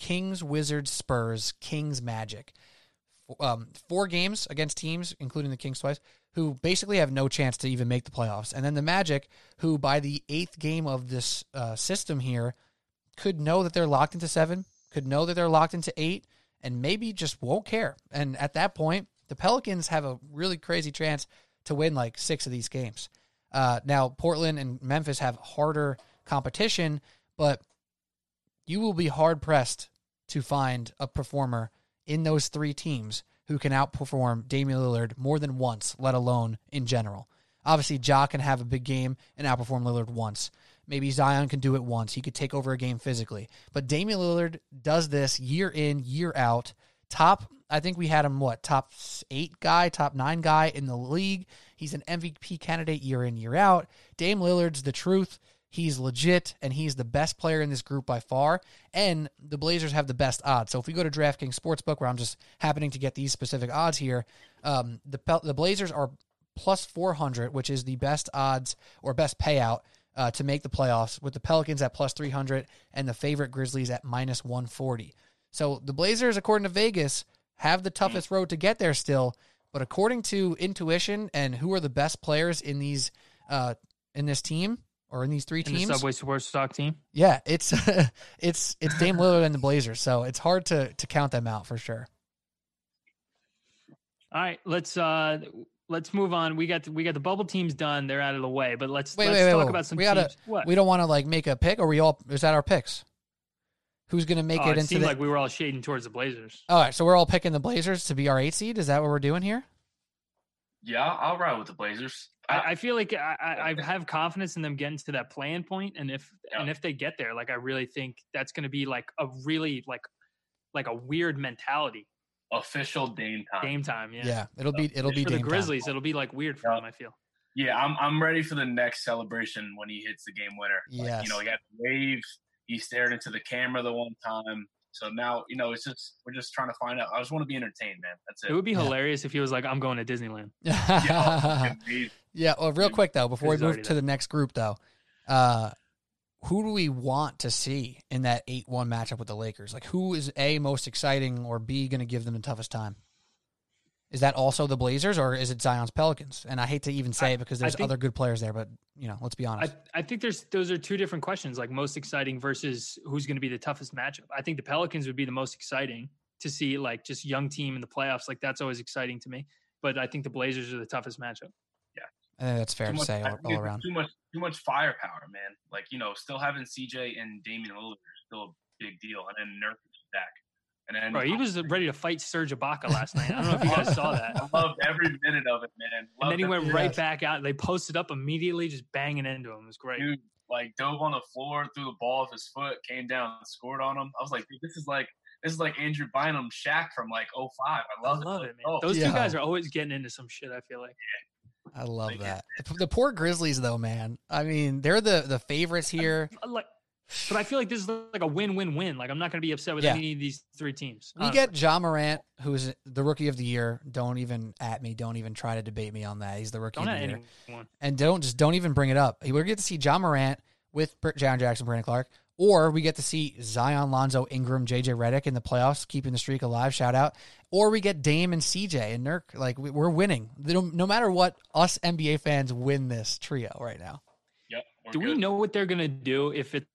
Kings, Wizards, Spurs, Kings, Magic. Um, four games against teams, including the Kings twice, who basically have no chance to even make the playoffs. And then the Magic, who by the eighth game of this uh, system here, could know that they're locked into seven, could know that they're locked into eight, and maybe just won't care. And at that point, the Pelicans have a really crazy chance to win like six of these games. Uh, now, Portland and Memphis have harder competition, but you will be hard pressed to find a performer in those three teams who can outperform Damian Lillard more than once, let alone in general. Obviously, Ja can have a big game and outperform Lillard once. Maybe Zion can do it once. He could take over a game physically. But Damian Lillard does this year in, year out. Top, I think we had him, what, top eight guy, top nine guy in the league. He's an MVP candidate year in, year out. Dame Lillard's the truth. He's legit, and he's the best player in this group by far. And the Blazers have the best odds. So if we go to DraftKings Sportsbook, where I'm just happening to get these specific odds here, um, the the Blazers are plus 400, which is the best odds or best payout uh, to make the playoffs, with the Pelicans at plus 300 and the favorite Grizzlies at minus 140. So the Blazers, according to Vegas, have the toughest road to get there still. But according to intuition and who are the best players in these uh, in this team or in these three In the teams, Subway Sports Stock team. yeah, it's (laughs) it's it's Dame Lillard and the Blazers. So it's hard to to count them out for sure. All right, let's uh let's move on. We got the, we got the bubble teams done. They're out of the way, but let's Wait, let's wait, wait, talk wait. about some We gotta- teams. What? We don't want to like make a pick, or we all is that our picks? Who's going to make oh, it it into seemed the? like we were all shading towards the Blazers. all right, so we're all picking the Blazers to be our eight seed. Is that what we're doing here? Yeah, I'll ride with the Blazers. I, I feel like I, I, I (laughs) have confidence in them getting to that plan point, and if and if they get there, like I really think that's going to be like a really like like a weird mentality. official Dame time. Game time, yeah. Yeah, it'll be it'll be for the Dame time. Grizzlies, it'll be like weird for Yeah. them. I feel. Yeah, I'm I'm ready for the next celebration when he hits the game winner. Like, you know, he got the wave. He stared into the camera the one time. So now, you know, it's just we're just trying to find out. I just want to be entertained, man. That's it. It would be Yeah. hilarious if he was like, "I'm going to Disneyland." Yeah, (laughs) Yeah, well, real quick though, before we move already to the next group though, uh, who do we want to see in that eight-one matchup with the Lakers? Like, who is a most exciting, or b going to give them the toughest time? Is that also the Blazers, or is it Zion's Pelicans? And I hate to even say I- it because there's think- other good players there, but you know, let's be honest. I think there's those are two different questions, like most exciting versus who's going to be the toughest matchup. I think the Pelicans would be the most exciting to see, like just young team in the playoffs. Like that's always exciting to me. But I think the Blazers are the toughest matchup. Yeah, I think that's fair too to much, say all, all around. Too much, too much firepower, man. Like you know, still having CJ and Damian Lillard is still a big deal, and then Nurkic is back, and then Bro, he was ready to fight Serge Ibaka last night. I don't know if you guys saw that. (laughs) I loved every minute of it, man. And then he went every right Yes. back out. They posted up immediately, just banging into him. It was great. dude like dove on the floor, threw the ball off his foot, came down, scored on him. I was like, dude, this is like this is like Andrew Bynum, Shaq from like 05. I I love, love it, man. Oh, Those Yeah. two guys are always getting into some shit. I feel like. I love Like, that. The, the poor Grizzlies, though, man. I mean, they're the the favorites here. Uh, (laughs) Like, but I feel like this is like a win-win-win. Like I'm not going to be upset with Yeah. any of these three teams. We uh, get Ja Morant, who's the rookie of the year. Don't even at me. Don't even try to debate me on that. He's the rookie don't of the year. anyone. and don't just don't even bring it up. We're get to see Ja Morant with Br- Jaren Jackson, Brandon Clarke, Or we get to see Zion, Lonzo, Ingram, JJ Redick in the playoffs, keeping the streak alive. Shout out. Or we get Dame and CJ and Nurk. Like we- we're winning. No, no matter what, us NBA fans win this trio right now. Yep. we're Do we know what they're gonna do if it's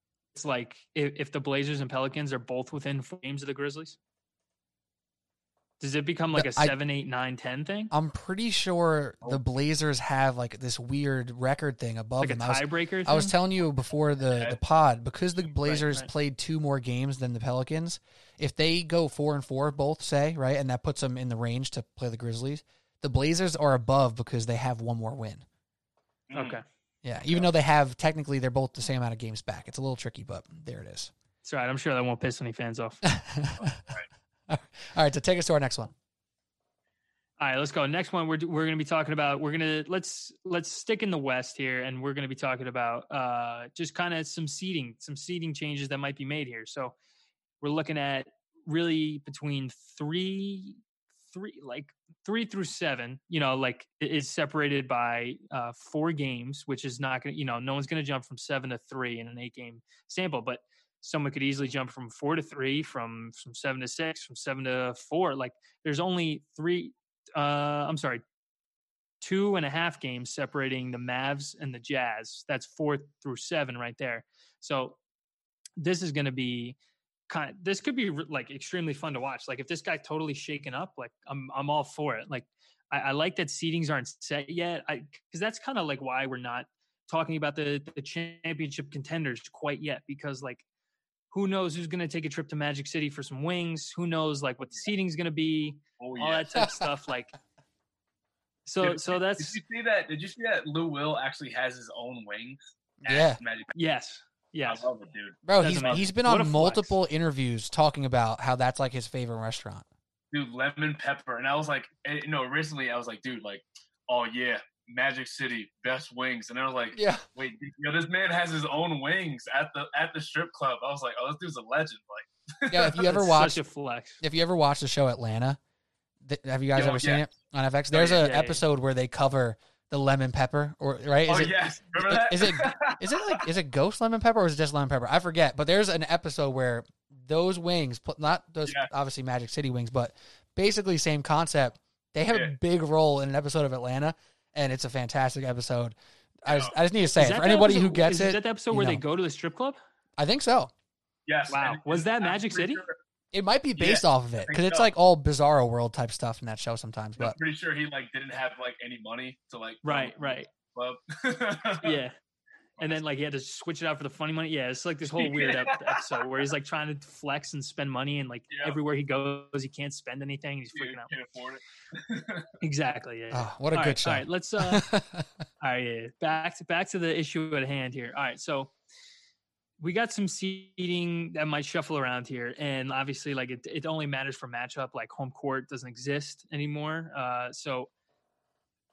like if, if the Blazers and Pelicans are both within four games of the Grizzlies? Does it become like a I- seven, eight, nine, ten thing? I'm pretty sure Oh. the Blazers have like this weird record thing above Like a them. I was, tiebreaker? I was telling you before the, Okay. the pod because the Blazers right. played two more games than the Pelicans. If they go four and four, both say right, and that puts them in the range to play the Grizzlies. The Blazers are above because they have one more win. Mm. Okay. Yeah, even though they have technically they're both the same amount of games back. It's a little tricky, but there it is. It's all right. I'm sure that won't piss any fans off. (laughs) All right, so take us to our next one. All right, let's go. Next one, we're we're going to be talking about. We're gonna let's let's stick in the West here, and we're going to be talking about uh, just kind of some seating, some seating changes that might be made here. So we're looking at really between three, three like three through seven. You know, like is separated by uh, four games, which is not to. You know, no one's to jump from seven to three in an eight game sample, but someone could easily jump from four to three, from from seven to six, from seven to four. Like there's only three uh, I'm sorry, two and a half games separating the Mavs and the Jazz. That's four through seven right there. So this is going to be kind of this could be like extremely fun to watch. Like if this guy totally shaken up, like I'm I'm all for it. Like I, I like that seedings aren't set yet. I because that's kind of like why we're not talking about the the championship contenders quite yet because like who knows who's going to take a trip to Magic City for some wings? Who knows like what the seating's going to be? Oh all yeah. that type of stuff. Like, so Did- so Did that's you see that? Did you see that Lou Will actually has his own wings? Yeah. Magic. yes, yes. I love it, dude. Bro, That's he's amazing. he's been What a on flex. multiple interviews talking about how that's like his favorite restaurant. Dude, lemon pepper, and I was like, eh, you know, originally I was like, dude, like, oh yeah, Magic City, best wings, and I was like, Yeah. wait, you know, this man has his own wings at the at the strip club. I was like, oh, this dude's a legend. Like, (laughs) Yeah, if you ever That's watch such a flex. if you ever watch the show Atlanta, th- have you guys Yo, ever seen yeah. it on FX? There's yeah, a yeah, yeah. episode where they cover the lemon pepper, or right? Is oh it yes, remember that? is it- (laughs) is it like is it ghost lemon pepper or is it just lemon pepper? I forget. But there's an episode where those wings, not those Yeah. obviously Magic City wings, but basically same concept. They have Yeah. a big role in an episode of Atlanta, and it's a fantastic episode. I just, I just need to say Is it for the anybody who gets is it. that the episode you where they go to the strip club? I think so. yes. Wow. and- Was that I'm Magic City? sure- It might be Yeah, based off of it because it's so. like all bizarro world type stuff in that show sometimes. I'm But pretty sure he like didn't have like any money to like Right, to right. club. (laughs) Yeah. And then like he had to switch it out for the funny money. Yeah, it's like this whole (laughs) weird episode where he's like trying to flex and spend money, and like Yeah. everywhere he goes, he can't spend anything. He's Dude, freaking out. can't afford it. (laughs) Exactly. Yeah. yeah. oh, what a All good right, show! All right, let's uh All right, yeah, yeah. back to back to the issue at hand here. All right, so we got some seating that might shuffle around here, and obviously, like it, it only matters for matchup. Like home court doesn't exist anymore. Uh, so,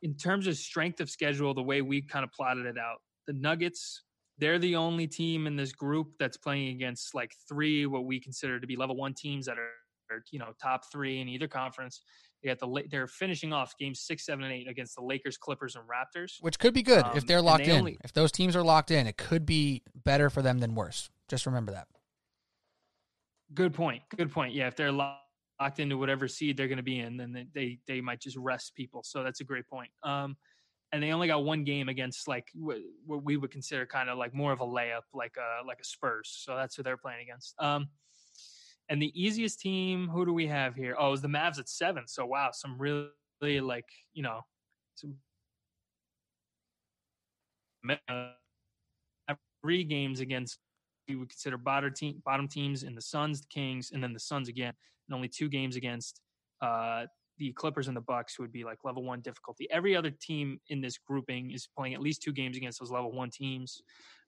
in terms of strength of schedule, the way we kind of plotted it out, the Nuggets they're the only team in this group that's playing against like three what we consider to be level one teams that are, you know top three in either conference. They got the they're finishing off games six, seven, and eight against the Lakers, Clippers, and Raptors. Which could be good Um, if they're locked they in. only- if those teams are locked in, it could be better for them than worse. Just remember that. Good point. Good point. Yeah, if they're locked into whatever seed they're going to be in, then they, they might just rest people. So that's a great point. Um, and they only got one game against like what, what we would consider kind of like more of a layup, like a like a Spurs. So that's who they're playing against. Um, and the easiest team, who do we have here? Oh, it was the Mavs at seven. So wow, some really, like you know, some three games against we would consider bottom team bottom teams in the Suns, the Kings, and then the Suns again, and only two games against uh, the Clippers and the Bucks, who would be like level one difficulty. Every other team in this grouping is playing at least two games against those level one teams.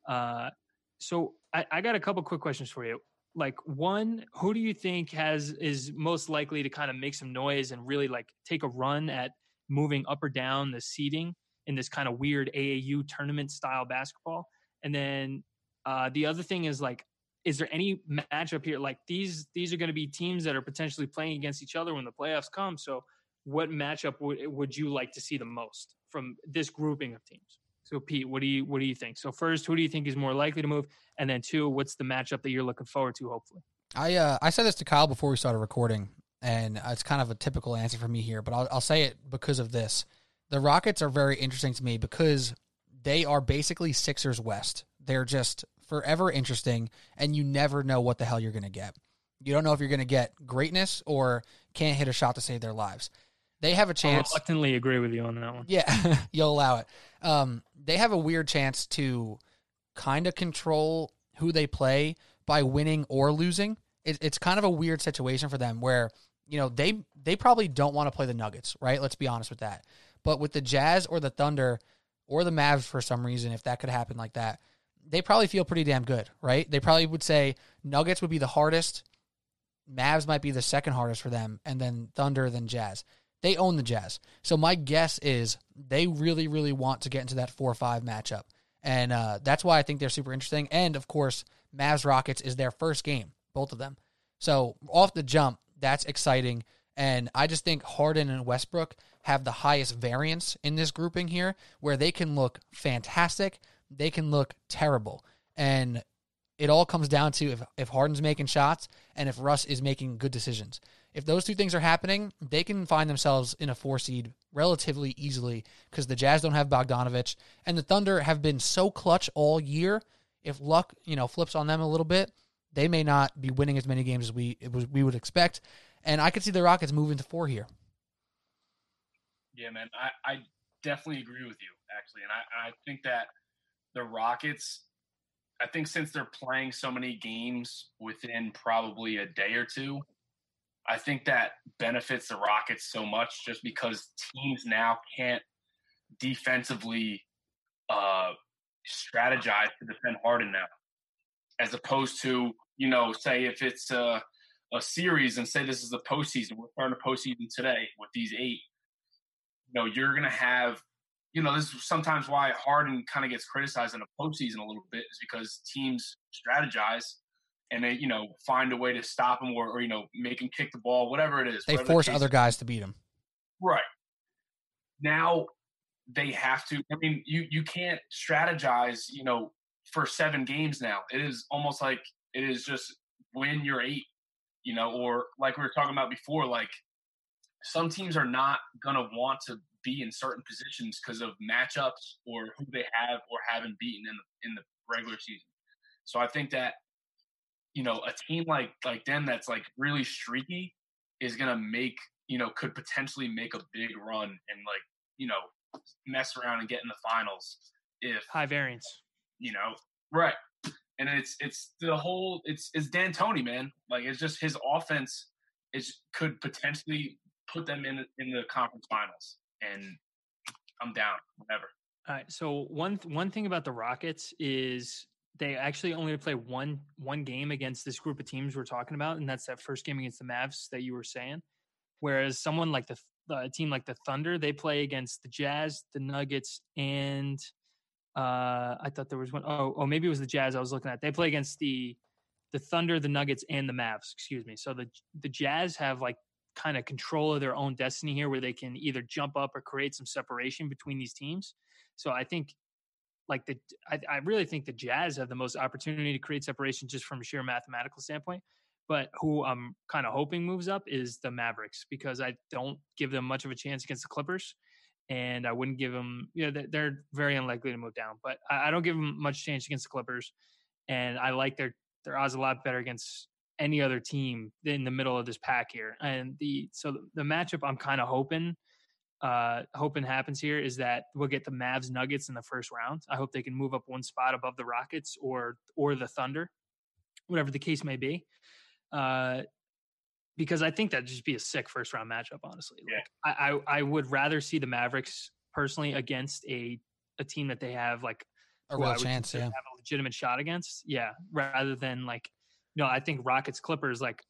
Uh, so I, I got a couple quick questions for you. Like one, who do you think has is most likely to kind of make some noise and really like take a run at moving up or down the seeding in this kind of weird AAU tournament style basketball? And then uh, the other thing is like, is there any matchup here? Like these, these are going to be teams that are potentially playing against each other when the playoffs come. So, what matchup would would you like to see the most from this grouping of teams? So Pete, what do you what do you think? So first, who do you think is more likely to move? And then two, what's the matchup that you're looking forward to? Hopefully, I uh, I said this to Kyle before we started recording, and it's kind of a typical answer for me here, but I'll, I'll say it because of this. The Rockets are very interesting to me because they are basically Sixers West. They're just forever interesting, and you never know what the hell you're going to get. You don't know if you're going to get greatness or can't hit a shot to save their lives. They have a chance. I reluctantly agree with you on that one. Yeah, (laughs) you'll allow it. Um, they have a weird chance to kind of control who they play by winning or losing. It, it's kind of a weird situation for them where you know they they probably don't want to play the Nuggets, right? Let's be honest with that. But with the Jazz or the Thunder or the Mavs for some reason, if that could happen like that, they probably feel pretty damn good, right? They probably would say Nuggets would be the hardest, Mavs might be the second hardest for them, and then Thunder, then Jazz. They own the Jazz. So my guess is they really, really want to get into that 4 5 matchup. And uh, that's why I think they're super interesting. And of course, Mavs Rockets is their first game, both of them. So off the jump, that's exciting. And I just think Harden and Westbrook have the highest variance in this grouping here, where they can look fantastic, they can look terrible. And it all comes down to if, if Harden's making shots and if Russ is making good decisions. If those two things are happening, they can find themselves in a four seed relatively easily because the Jazz don't have Bogdanovich and the Thunder have been so clutch all year. If luck, you know, flips on them a little bit, they may not be winning as many games as we we would expect. And I could see the Rockets moving to four here. Yeah, man, I, I definitely agree with you actually, and I, I think that the Rockets. I think since they're playing so many games within probably a day or two, I think that benefits the Rockets so much just because teams now can't defensively uh, strategize to defend Harden now, as opposed to you know, say if it's a, a series and say this is the postseason, we're starting a postseason today with these eight. You know, you're gonna have, you know, this is sometimes why Harden kind of gets criticized in a postseason a little bit is because teams strategize and they, you know, find a way to stop him or, or you know, make him kick the ball, whatever it is. They force other guys to beat him. Right. Now they have to I mean, you you can't strategize, you know, for seven games now. It is almost like it is just win your eight, you know, or like we were talking about before, like some teams are not gonna want to be in certain positions because of matchups or who they have or haven't beaten in the in the regular season. So I think that you know a team like like them that's like really streaky is gonna make you know could potentially make a big run and like you know mess around and get in the finals if High variance. you know right and it's it's the whole it's it's D'Antoni man like it's just his offense is could potentially put them in in the conference finals and I'm down whatever All right. So one one thing about the Rockets is they actually only play one one game against this group of teams we're talking about, and that's that first game against the Mavs that you were saying. Whereas someone like the a team like the Thunder, they play against the Jazz, the Nuggets, and uh, I thought there was one oh oh maybe it was the Jazz I was looking at. They play against the the Thunder, the Nuggets, and the Mavs. Excuse me. So the the Jazz have like kind of control of their own destiny here, where they can either jump up or create some separation between these teams. So I think like the I, I really think the Jazz have the most opportunity to create separation just from a sheer mathematical standpoint. But who I'm kind of hoping moves up is the Mavericks because I don't give them much of a chance against the Clippers, and I wouldn't give them. You know, they're, very unlikely to move down, but I, I don't give them much chance against the Clippers, and I like their their odds a lot better against any other team in the middle of this pack here. And the so the matchup I'm kind of hoping uh, hoping happens here is that we'll get the Mavs Nuggets in the first round. I hope they can move up one spot above the Rockets or or the Thunder, whatever the case may be. Uh, because I think that'd just be a sick first round matchup, honestly. Yeah. Like I, I I would rather see the Mavericks personally against a a team that they have like A real chance, yeah. have a legitimate shot against. Yeah, rather than like, no, I think Rockets Clippers like.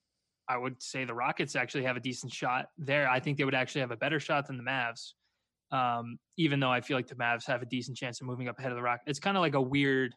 I would say the Rockets actually have a decent shot there. I think they would actually have a better shot than the Mavs, um, even though I feel like the Mavs have a decent chance of moving up ahead of the Rockets. It's kind of like a weird,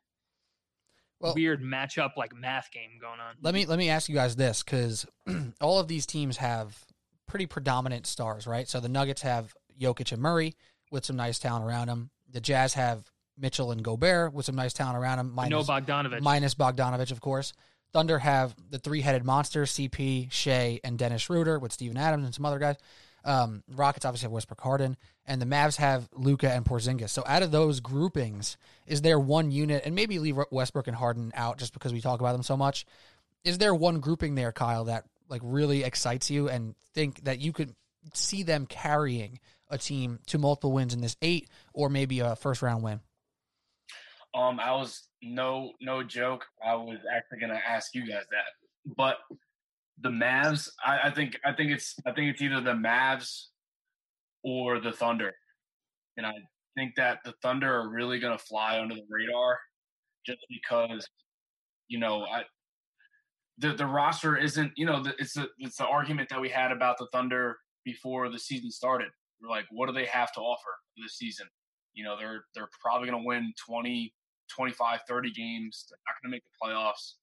Well- weird matchup, like math game going on. Let me let me ask you guys this because (clears throat) all of these teams have pretty predominant stars, right? So the Nuggets have Jokic and Murray with some nice talent around them. The Jazz have Mitchell and Gobert with some nice talent around him. no Bogdanovich. minus Bogdanovich, of course. Thunder have the three headed monster, CP, Shai, and Dennis Schroeder with Steven Adams and some other guys. Um, Rockets obviously have Westbrook Harden, and the Mavs have Luka and Porzingis. So out of those groupings, is there one unit, and maybe leave Westbrook and Harden out just because we talk about them so much? Is there one grouping there, Kyle, that like really excites you and think that you could see them carrying a team to multiple wins in this eight or maybe a first round win? Um, I was no no joke. I was actually gonna ask you guys that, but the Mavs, I, I think I think it's I think it's either the Mavs or the Thunder, and I think that the Thunder are really gonna fly under the radar, just because you know I the the roster isn't you know it's the it's the argument that we had about the Thunder before the season started. We're like, what do they have to offer this season? You know, they're they're probably going to win 20, 25, 30 games. They're not going to make the playoffs.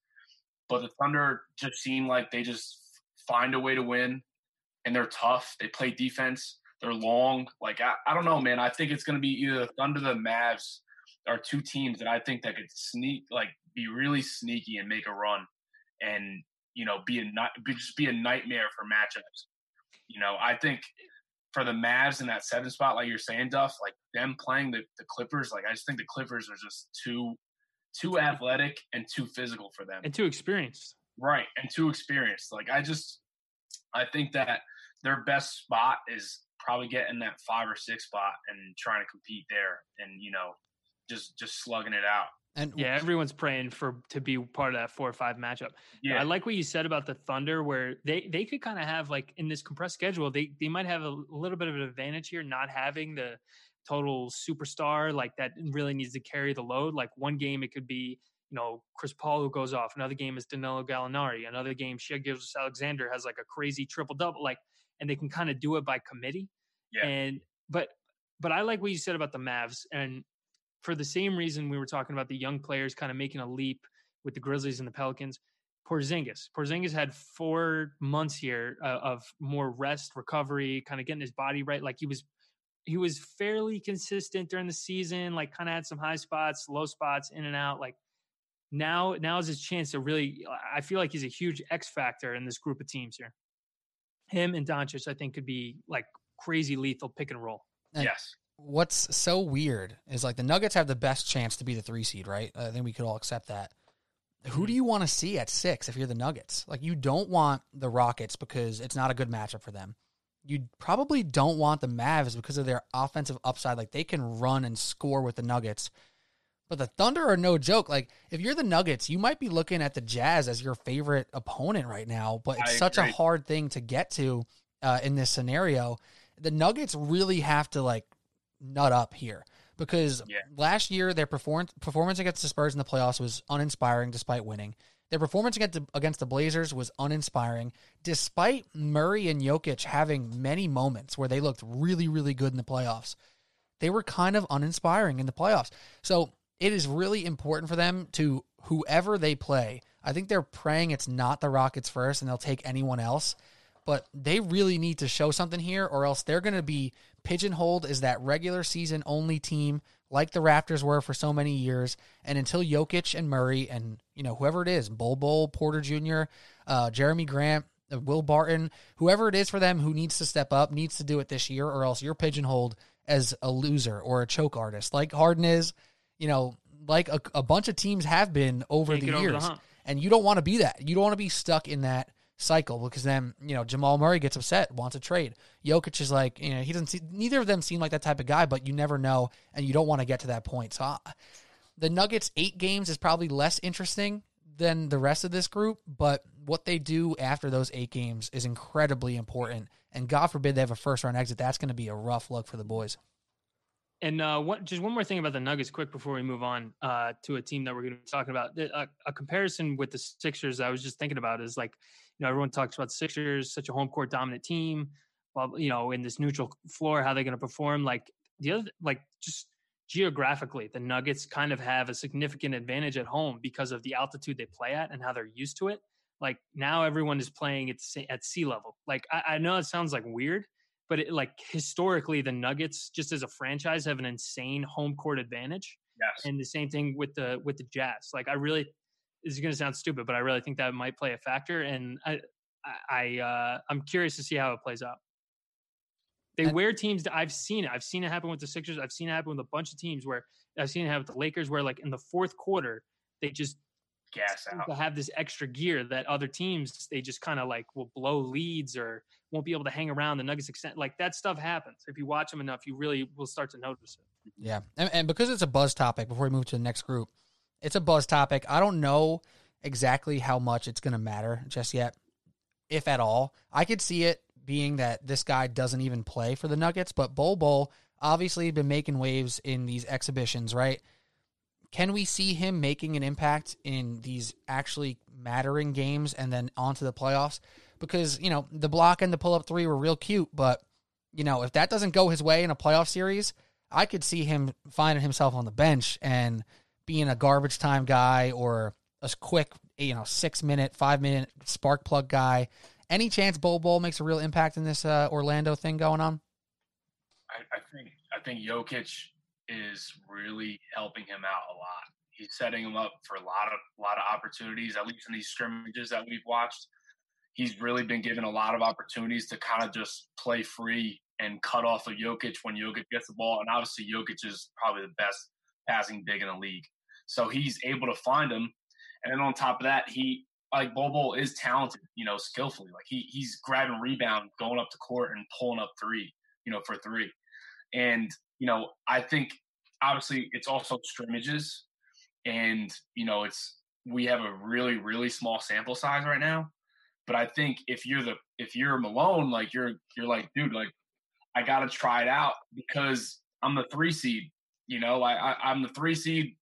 But the Thunder just seem like they just find a way to win, and they're tough. They play defense. They're long. Like I, I don't know, man. I think it's going to be either the Thunder, the Mavs, are two teams that I think that could sneak, like, be really sneaky and make a run, and you know, be a just be a nightmare for matchups. You know, I think for the Mavs in that seven spot, like you're saying, Duff, like them playing the, the Clippers, like I just think the Clippers are just too too athletic and too physical for them. And too experienced. Right. And too experienced. Like I just I think that their best spot is probably getting that five or six spot and trying to compete there and, you know, just just slugging it out. And yeah, everyone's praying for to be part of that four or five matchup. Yeah, I like what you said about the Thunder, where they they could kind of have like in this compressed schedule, they they might have a little bit of an advantage here, not having the total superstar like that really needs to carry the load. Like one game, it could be you know Chris Paul who goes off. Another game is Danilo Gallinari. Another game, Shai Gilgeous-Alexander has like a crazy triple double. Like, and they can kind of do it by committee. Yeah. And but but I like what you said about the Mavs, and for the same reason we were talking about the young players kind of making a leap with the Grizzlies and the Pelicans. Porzingis. Porzingis had four months here uh, of more rest, recovery, kind of getting his body right. Like he was, he was fairly consistent during the season. Like kind of had some high spots, low spots, in and out. Like now, now is his chance to really. I feel like he's a huge X factor in this group of teams here. Him and Doncic, I think, could be like crazy lethal pick and roll. And, yes what's so weird is like the Nuggets have the best chance to be the three seed, right? I think we could all accept that. Who do mm-hmm. you want to see at six if you're the Nuggets? Like you don't want the Rockets because it's not a good matchup for them. You probably don't want the Mavs because of their offensive upside. Like they can run and score with the Nuggets. But the Thunder are no joke. Like if you're the Nuggets, you might be looking at the Jazz as your favorite opponent right now. But it's such a hard thing to get to uh, in this scenario. The Nuggets really have to like nut up here because yeah. last year their performance performance against the Spurs in the playoffs was uninspiring despite winning. Their performance against the, against the Blazers was uninspiring despite Murray and Jokic having many moments where they looked really really good in the playoffs. They were kind of uninspiring in the playoffs. So it is really important for them to whoever they play. I think they're praying it's not the Rockets first and they'll take anyone else but they really need to show something here, or else they're going to be pigeonholed as that regular season only team, like the Raptors were for so many years. And until Jokic and Murray and you know whoever it is, Bol Bol, Porter Jr., uh, Jerami Grant, uh, Will Barton, whoever it is for them who needs to step up, needs to do it this year, or else you're pigeonholed as a loser or a choke artist, like Harden is. You know, like a, a bunch of teams have been over Can't the years. Over the and you don't want to be that. You don't want to be stuck in that cycle because then you know Jamal Murray gets upset, wants a trade. Jokic is like you know he doesn't see neither of them seem like that type of guy, but you never know, and you don't want to get to that point. So uh, the Nuggets eight games is probably less interesting than the rest of this group, but what they do after those eight games is incredibly important. And God forbid they have a first round exit. That's going to be a rough look for the boys. And uh, what, just one more thing about the Nuggets, quick before we move on uh, to a team that we're going to be talking about. A, a, comparison with the Sixers, I was just thinking about is like you know, everyone talks about the Sixers, such a home court dominant team. Well, you know, in this neutral floor, how they're going to perform. Like the other, like just geographically, the Nuggets kind of have a significant advantage at home because of the altitude they play at and how they're used to it. Like now, everyone is playing at at sea level. Like I, I know it sounds like weird, but it, like historically, the Nuggets, just as a franchise, have an insane home court advantage. Yes. And the same thing with the with the Jazz. Like I really, is going to sound stupid, but I really think that might play a factor. And I, I, uh, I'm curious to see how it plays out. They And- wear teams that I've seen it. I've seen it happen with the Sixers. I've seen it happen with a bunch of teams where I've seen it happen with the Lakers, where like in the fourth quarter they just Gas out. to have this extra gear that other teams they just kind of like will blow leads or won't be able to hang around the Nuggets extent. Like that stuff happens. If you watch them enough, you really will start to notice it. Yeah, and, and because it's a buzz topic, before we move to the next group, it's a buzz topic. I don't know exactly how much it's going to matter just yet, if at all. I could see it being that this guy doesn't even play for the Nuggets, but Bol Bol obviously been making waves in these exhibitions, right? Can we see him making an impact in these actually mattering games and then onto the playoffs? Because, you know, the block and the pull up three were real cute, but, you know, if that doesn't go his way in a playoff series, I could see him finding himself on the bench and being a garbage time guy or a quick, you know, six minute, five minute spark plug guy. Any chance Bol Bol makes a real impact in this uh, Orlando thing going on? I, I think I think Jokic is really helping him out a lot. He's setting him up for a lot of lot of opportunities, at least in these scrimmages that we've watched. He's really been given a lot of opportunities to kind of just play free and cut off of Jokic when Jokic gets the ball. And obviously, Jokic is probably the best passing big in the league. So he's able to find him. And then on top of that, he like Bobo is talented, you know, skillfully. Like he he's grabbing rebound, going up the court and pulling up three, you know, for three. And, you know, I think obviously it's also scrimmages and, you know, it's we have a really, really small sample size right now. But I think if you're the if you're Malone, like you're you're like, dude, like I gotta try it out because I'm the three seed. You know, I, I I'm the three seed.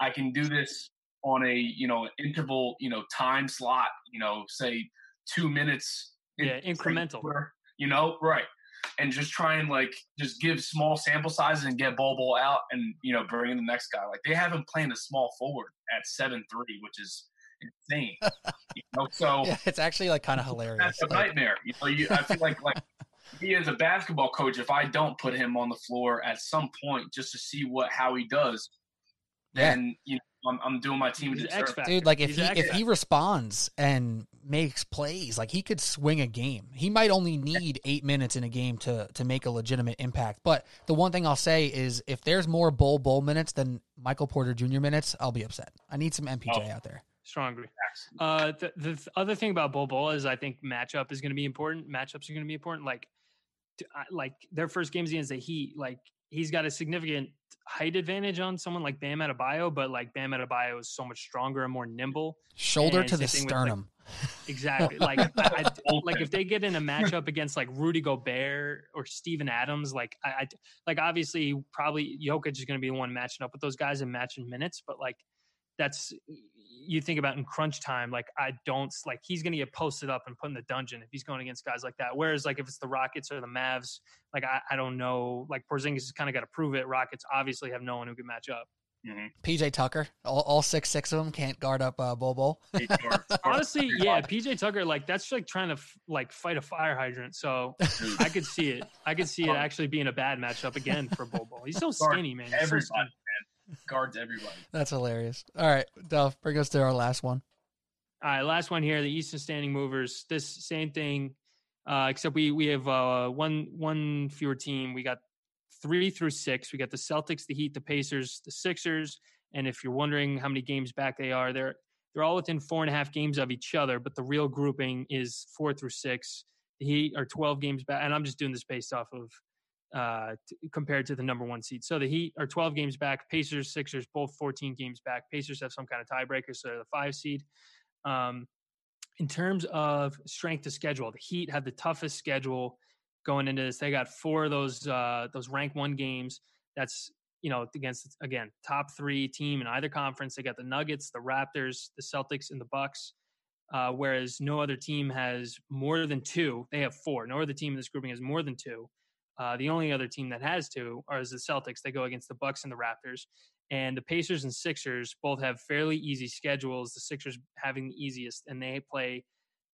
I can do this on a you know interval you know time slot. You know, say two minutes. in- Yeah, incremental. You know, right? And just try and like just give small sample sizes and get Bol Bol out and you know bring in the next guy. Like they have him playing a small forward at seven three, which is insane. (laughs) you know, so Yeah, it's actually like kind of (laughs) hilarious. that's a Like, nightmare. You know, you, I feel like like (laughs) he is a basketball coach. If I don't put him on the floor at some point just to see what how he does, Yeah. then you know I'm, I'm doing my team a He's an disservice. Dude, like if He's he if he responds and makes plays, like he could swing a game. He might only need eight minutes in a game to to make a legitimate impact. But the one thing I'll say is, if there's more Bol Bol minutes than Michael Porter Jr. minutes, I'll be upset. I need some MPJ Oh. out there. Strong agree. Uh, the, the other thing about Bol Bol is I think matchup is going to be important. Matchups are going to be important. Like, t- I- like their first games against the Heat, like he's got a significant height advantage on someone like Bam Adebayo, but like Bam Adebayo is so much stronger and more nimble. Shoulder And to the with, like, sternum. Exactly. (laughs) Like, I, I, like if they get in a matchup against like Rudy Gobert or Steven Adams, like I, I like obviously probably Jokic is going to be the one matching up with those guys and matching minutes, but like that's you think about in crunch time. Like I don't like he's going to get posted up and put in the dungeon if he's going against guys like that. Whereas like if it's the Rockets or the Mavs, like I, I don't know. Like Porzingis has kind of got to prove it. Rockets obviously have no one who can match up. PJ Tucker, all, all six six of them can't guard up uh, Bol Bol. (laughs) Honestly, yeah, PJ Tucker, like that's like trying to f- like fight a fire hydrant. So I could see it. I could see it actually being a bad matchup again for Bobo. He's so skinny, man. He's so skinny. Man, guards everybody. (laughs) That's hilarious. All right, Duff, bring us to our last one. All right, last one here. The Eastern Standing Movers. This same thing, uh, except we we have uh, one one fewer team. We got three through six. We got the Celtics, the Heat, the Pacers, the Sixers. And if you're wondering how many games back they are, they're they're all within four and a half games of each other. But the real grouping is four through six. The Heat are 12 games back, and I'm just doing this based off of uh, t- compared to the number one seed. So the Heat are 12 games back. Pacers, Sixers, both 14 games back. Pacers have some kind of tiebreaker, so they're the five seed. Um, in terms of strength of schedule, the Heat have the toughest schedule going into this. They got four of those uh, those rank one games. That's you know against again top three team in either conference. They got the Nuggets, the Raptors, the Celtics, and the Bucks. Uh, whereas no other team has more than two. They have four. No other team in this grouping has more than two. Uh, the only other team that has two are the Celtics. They go against the Bucks and the Raptors. And the Pacers and Sixers both have fairly easy schedules. The Sixers having the easiest, and they play.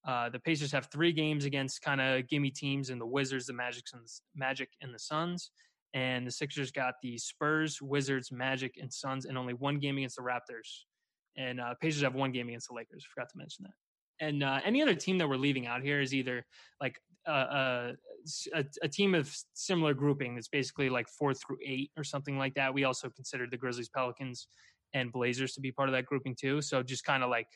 Uh, the Pacers have three games against kind of gimme teams and the Wizards, the Magic, and the Magic and the Suns, and the Sixers got the Spurs, Wizards, Magic, and Suns, and only one game against the Raptors. And uh, Pacers have one game against the Lakers. Forgot to mention that. And uh, any other team that we're leaving out here is either like uh, uh, a, a team of similar grouping that's basically like four through eight or something like that. We also considered the Grizzlies, Pelicans, and Blazers to be part of that grouping too. So just kind of like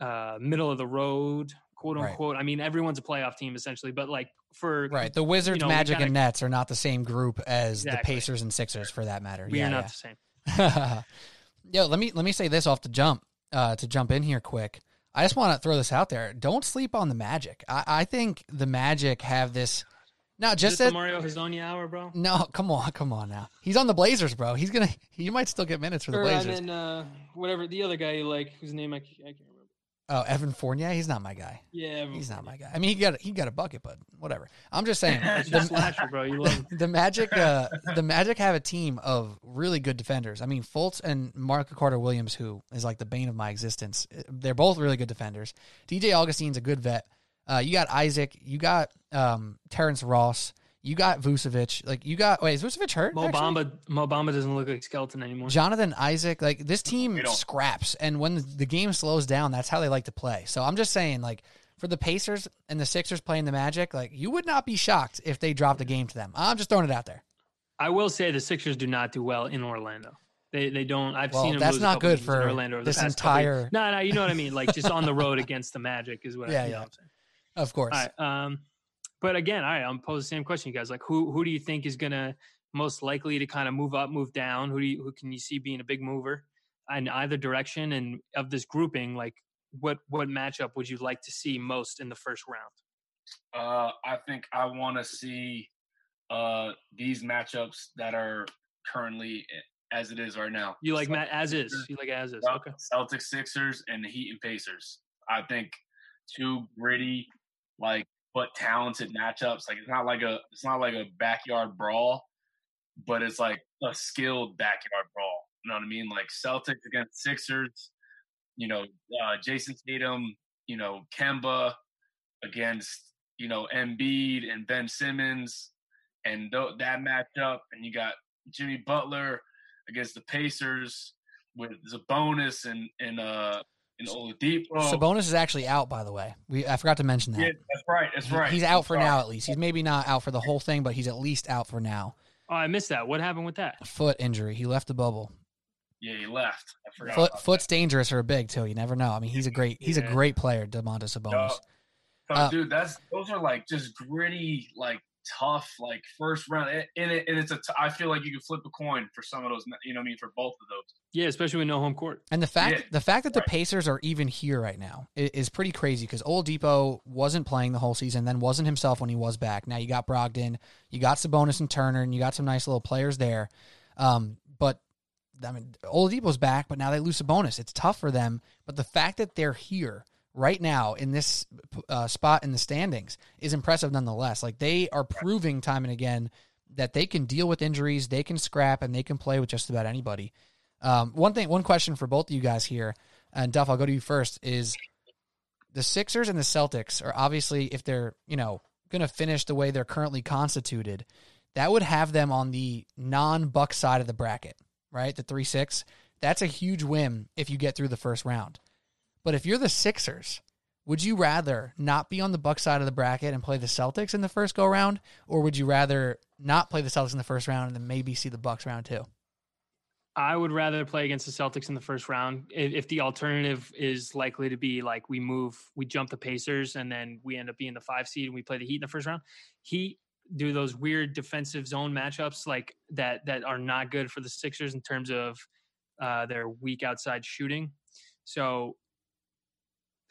uh, middle of the road, quote Right. unquote. I mean, everyone's a playoff team essentially, but like for Right. The Wizards, know, Magic, kinda- and Nets are not the same group as the Pacers and Sixers, for that matter. we yeah, are not yeah. the same. (laughs) Yo, let me let me say this off the jump uh, to jump in here quick. I just want to throw this out there. Don't sleep on the Magic. I, I think the Magic have this. Not Just that. Mario Hezonja hour, bro. No, (laughs) come on, come on now. He's on the Blazers, bro. He's gonna. (laughs) He might still get minutes for the Or, and then uh, whatever the other guy you like, whose name I. can't remember. Oh, Evan Fournier. He's not my guy. Yeah, He's not my guy. I mean, he got he got a bucket, but whatever. I'm just saying. The- slasher, bro. You love (laughs) the Magic, uh, the Magic have a team of really good defenders. I mean, Fultz and Mark Carter Williams, who is like the bane of my existence. uh, They're both really good defenders. DJ Augustin's a good vet. Uh, you got Isaac. You got um, Terrence Ross. You got Vucevic. Like you got. Wait, is Vucevic hurt? Mo actually? Bamba, Mo Bamba doesn't look like skeleton anymore. Jonathan Isaac, like this team scraps, and when the game slows down, that's how they like to play. So I'm just saying, like for the Pacers and the Sixers playing the Magic, like you would not be shocked if they dropped a game to them. I'm just throwing it out there. I will say the Sixers do not do well in Orlando. They they don't. I've Well, seen them that's lose a not couple good for Orlando over the this past entire- No, no, you know what I mean. Like just on the road against the Magic is what. (laughs) Yeah, I, you know yeah. what I'm saying. Of course. All right. Um, but again, right, I'm pose the same question, you guys. Like, who who do you think is gonna most likely to kind of move up, move down? Who do you who can you see being a big mover in either direction? And of this grouping, like, what what matchup would you like to see most in the first round? Uh, I think I want to see uh, these matchups that are currently as it is right now. You like Matt as is? You like as is? Okay. Celtics, Sixers, and the Heat and Pacers. I think two gritty, like but talented matchups. Like it's not like a it's not like a backyard brawl, but it's like a skilled backyard brawl. You know what I mean? Like Celtics against Sixers. You know, uh, Jayson Tatum. You know, Kemba against you know Embiid and Ben Simmons, and th- that matchup. And you got Jimmy Butler against the Pacers with Sabonis and and uh and Oladipo. Sabonis is actually out, by the way. We I forgot to mention that. Yeah, that's right. That's He- right. He's I'm out for sorry. now, at least. He's maybe not out for the whole thing, but he's at least out for now. Oh, I missed that. What happened with that? Foot injury. He left the bubble. Yeah, he left. I forgot. Foot about foot's dangerous or big too. You never know. I mean, he's a great he's a great player, Domantas Sabonis. that. So, uh, dude, that's those are like just gritty, like tough, like first round. And it and it's a. T- I feel like you could flip a coin for some of those. You know what I mean? For both of those. Yeah, especially with no home court. And the fact Yeah, the fact that the right. Pacers are even here right now is, is pretty crazy because Oladipo wasn't playing the whole season, then wasn't himself when he was back. Now you got Brogdon, you got Sabonis and Turner, and you got some nice little players there. Um, but I mean, Oladipo's back, but now they lose Sabonis. It's tough for them. But the fact that they're here right now in this uh, spot in the standings is impressive nonetheless. Like they are proving time and again that they can deal with injuries, they can scrap, and they can play with just about anybody. Um, one thing, one question for both of you guys here, and Duff, I'll go to you first. Is the Sixers and the Celtics are obviously, if they're you know going to finish the way they're currently constituted, that would have them on the non-Buck side of the bracket, right? The three six. That's a huge win if you get through the first round. But if you're the Sixers, would you rather not be on the Buck side of the bracket and play the Celtics in the first go round, or would you rather not play the Celtics in the first round and then maybe see the Bucks round two? I would rather play against the Celtics in the first round. If, the alternative is likely to be like we move, we jump the Pacers, and then we end up being the five seed and we play the Heat in the first round. Heat do those weird defensive zone matchups like that that are not good for the Sixers in terms of uh, their weak outside shooting. So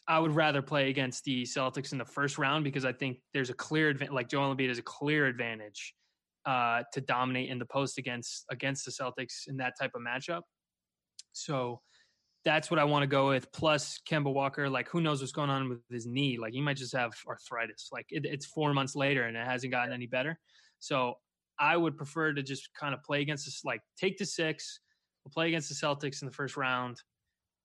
I would rather play against the Celtics in the first round because I think there's a clear advantage. Like Joel Embiid has a clear advantage uh, to dominate in the post against against the Celtics in that type of matchup. So that's what I want to go with. Plus Kemba Walker, like who knows what's going on with his knee? Like he might just have arthritis. Like it, it's four months later and it hasn't gotten any better. So I would prefer to just kind of play against this, like take the six. We'll play against the Celtics in the first round,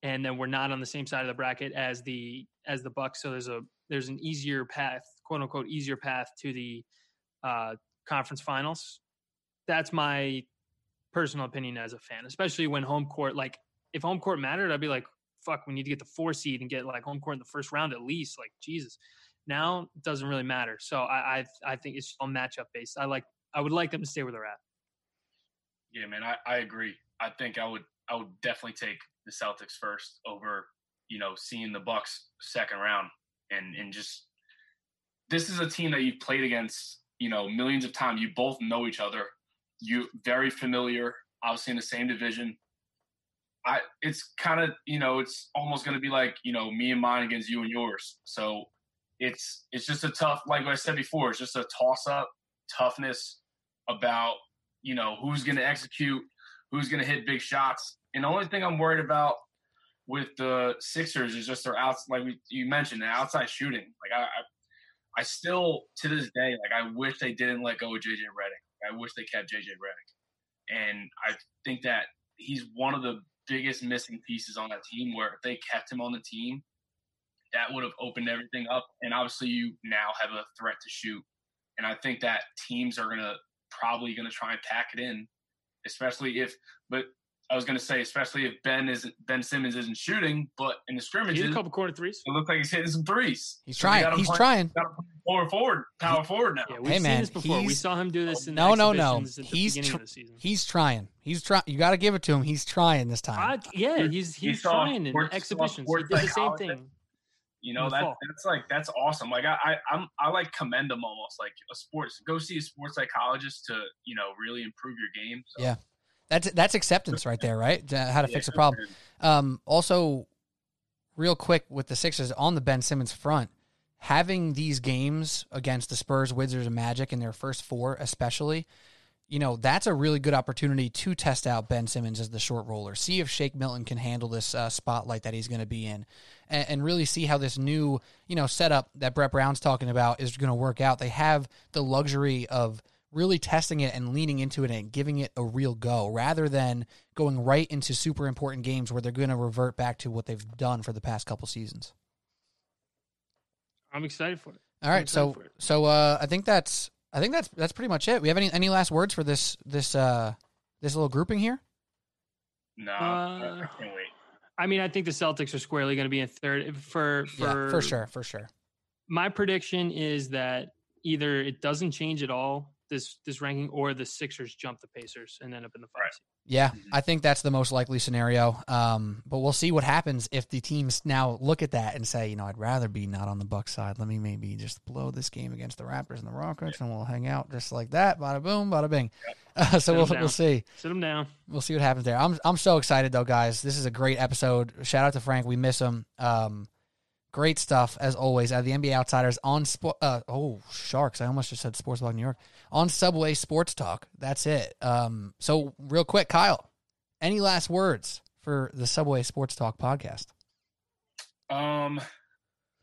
and then we're not on the same side of the bracket as the as the Bucks. So there's a there's an easier path, quote unquote, easier path to the uh, conference finals. that's my personal opinion as a fan, especially when home court like if home court mattered, I'd be like, fuck, we need to get the four seed and get like home court in the first round at least. Like Jesus. Now it doesn't really matter. So I I, I think it's all matchup based. I like I would like them to stay where they're at. Yeah, man, I, I agree. I think I would I would definitely take the Celtics first over, you know, seeing the Bucks second round and and just this is a team that you've played against, you know, millions of times. You both know each other. You very familiar, obviously in the same division. I it's kind of, you know, it's almost going to be like, you know, me and mine against you and yours. So it's it's just a tough like I said before, it's just a toss up toughness about, you know, who's going to execute, who's going to hit big shots. And the only thing I'm worried about with the Sixers is just their outs, like we, you mentioned, the outside shooting. Like I, I, I, still to this day, like I wish they didn't let go of JJ Redick. I wish they kept JJ Redick, and I think that he's one of the biggest missing pieces on that team. Where if they kept him on the team, that would have opened everything up. And obviously, you now have a threat to shoot. And I think that teams are gonna probably gonna try and pack it in, especially if. But I was gonna say, especially if Ben is Ben Simmons isn't shooting, but in the scrimmages, a couple corner threes. It looks like he's hitting some threes. He's so trying. He's play, trying. Power forward, power forward now. Yeah, we've hey man, seen this before. We saw him do this in no, no, no. He's tr- he's trying. He's trying. You got to give it to him. He's trying this time. Uh, yeah, he's he's trying in exhibitions. He did the same thing. You know that that's like that's awesome. Like I, I I'm I like commend them almost like a sports. Go see a sports psychologist to you know really improve your game. So. Yeah, that's that's acceptance right there, right? How to fix a problem. Um, also, real quick with the Sixers on the Ben Simmons front, having these games against the Spurs, Wizards, and Magic in their first four, especially, you know, that's a really good opportunity to test out Ben Simmons as the short roller. See if Shake Milton can handle this uh, spotlight that he's going to be in, and, and, really see how this new, you know, setup that Brett Brown's talking about is going to work out. They have the luxury of really testing it and leaning into it and giving it a real go, rather than going right into super important games where they're going to revert back to what they've done for the past couple seasons. I'm excited for it. All right, so so uh, I think that's I think that's that's pretty much it. We have any any last words for this this uh this little grouping here? No, uh, I can't wait. I mean, I think the Celtics are squarely going to be in third for for yeah, for sure, for sure. My prediction is that either it doesn't change at all this this ranking, or the Sixers jump the Pacers and end up in the five right. seed. Yeah, mm-hmm. I think that's the most likely scenario. Um, but we'll see what happens if the teams now look at that and say, you know, I'd rather be not on the Bucks side. Let me maybe just blow this game against the Raptors and the Rockets, yeah. and we'll hang out just like that. Bada boom, bada bing. Uh, (laughs) so we'll, we'll see. Sit them down. We'll see what happens there. I'm I'm so excited though, guys. This is a great episode. Shout out to Frank. We miss him. Um, Great stuff as always at the NBA Outsiders on sport. Uh, oh, Sharks! I almost just said Sports Talk New York on Subway Sports Talk. That's it. Um, so real quick, Kyle, any last words for the Subway Sports Talk podcast? Um,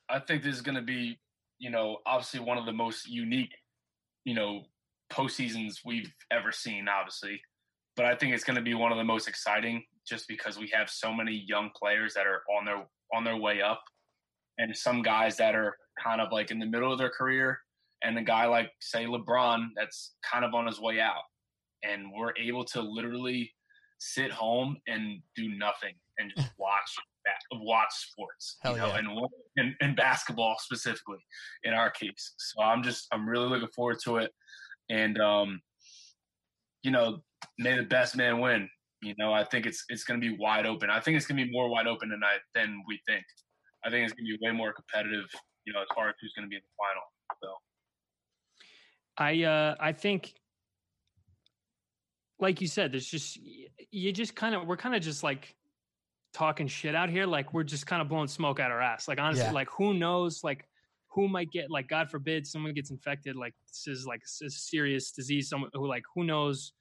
I think this is going to be, you know, obviously one of the most unique, you know, postseasons we've ever seen. Obviously, but I think it's going to be one of the most exciting just because we have so many young players that are on their on their way up and some guys that are kind of like in the middle of their career, and a guy like say LeBron that's kind of on his way out, and we're able to literally sit home and do nothing and just (laughs) watch watch sports, Hell you know, yeah. and, and and basketball specifically in our case. So I'm just I'm really looking forward to it, and um, you know, may the best man win. You know, I think it's it's going to be wide open. I think it's going to be more wide open tonight than we think. I think it's going to be way more competitive, you know, as far as who's going to be in the final. I uh, I think, like you said, there's just you just kind of we're kind of just like talking shit out here, like we're just kind of blowing smoke out our ass. Like honestly, yeah. like who knows, like who might get like God forbid someone gets infected, like this is like a serious disease. Someone who like who knows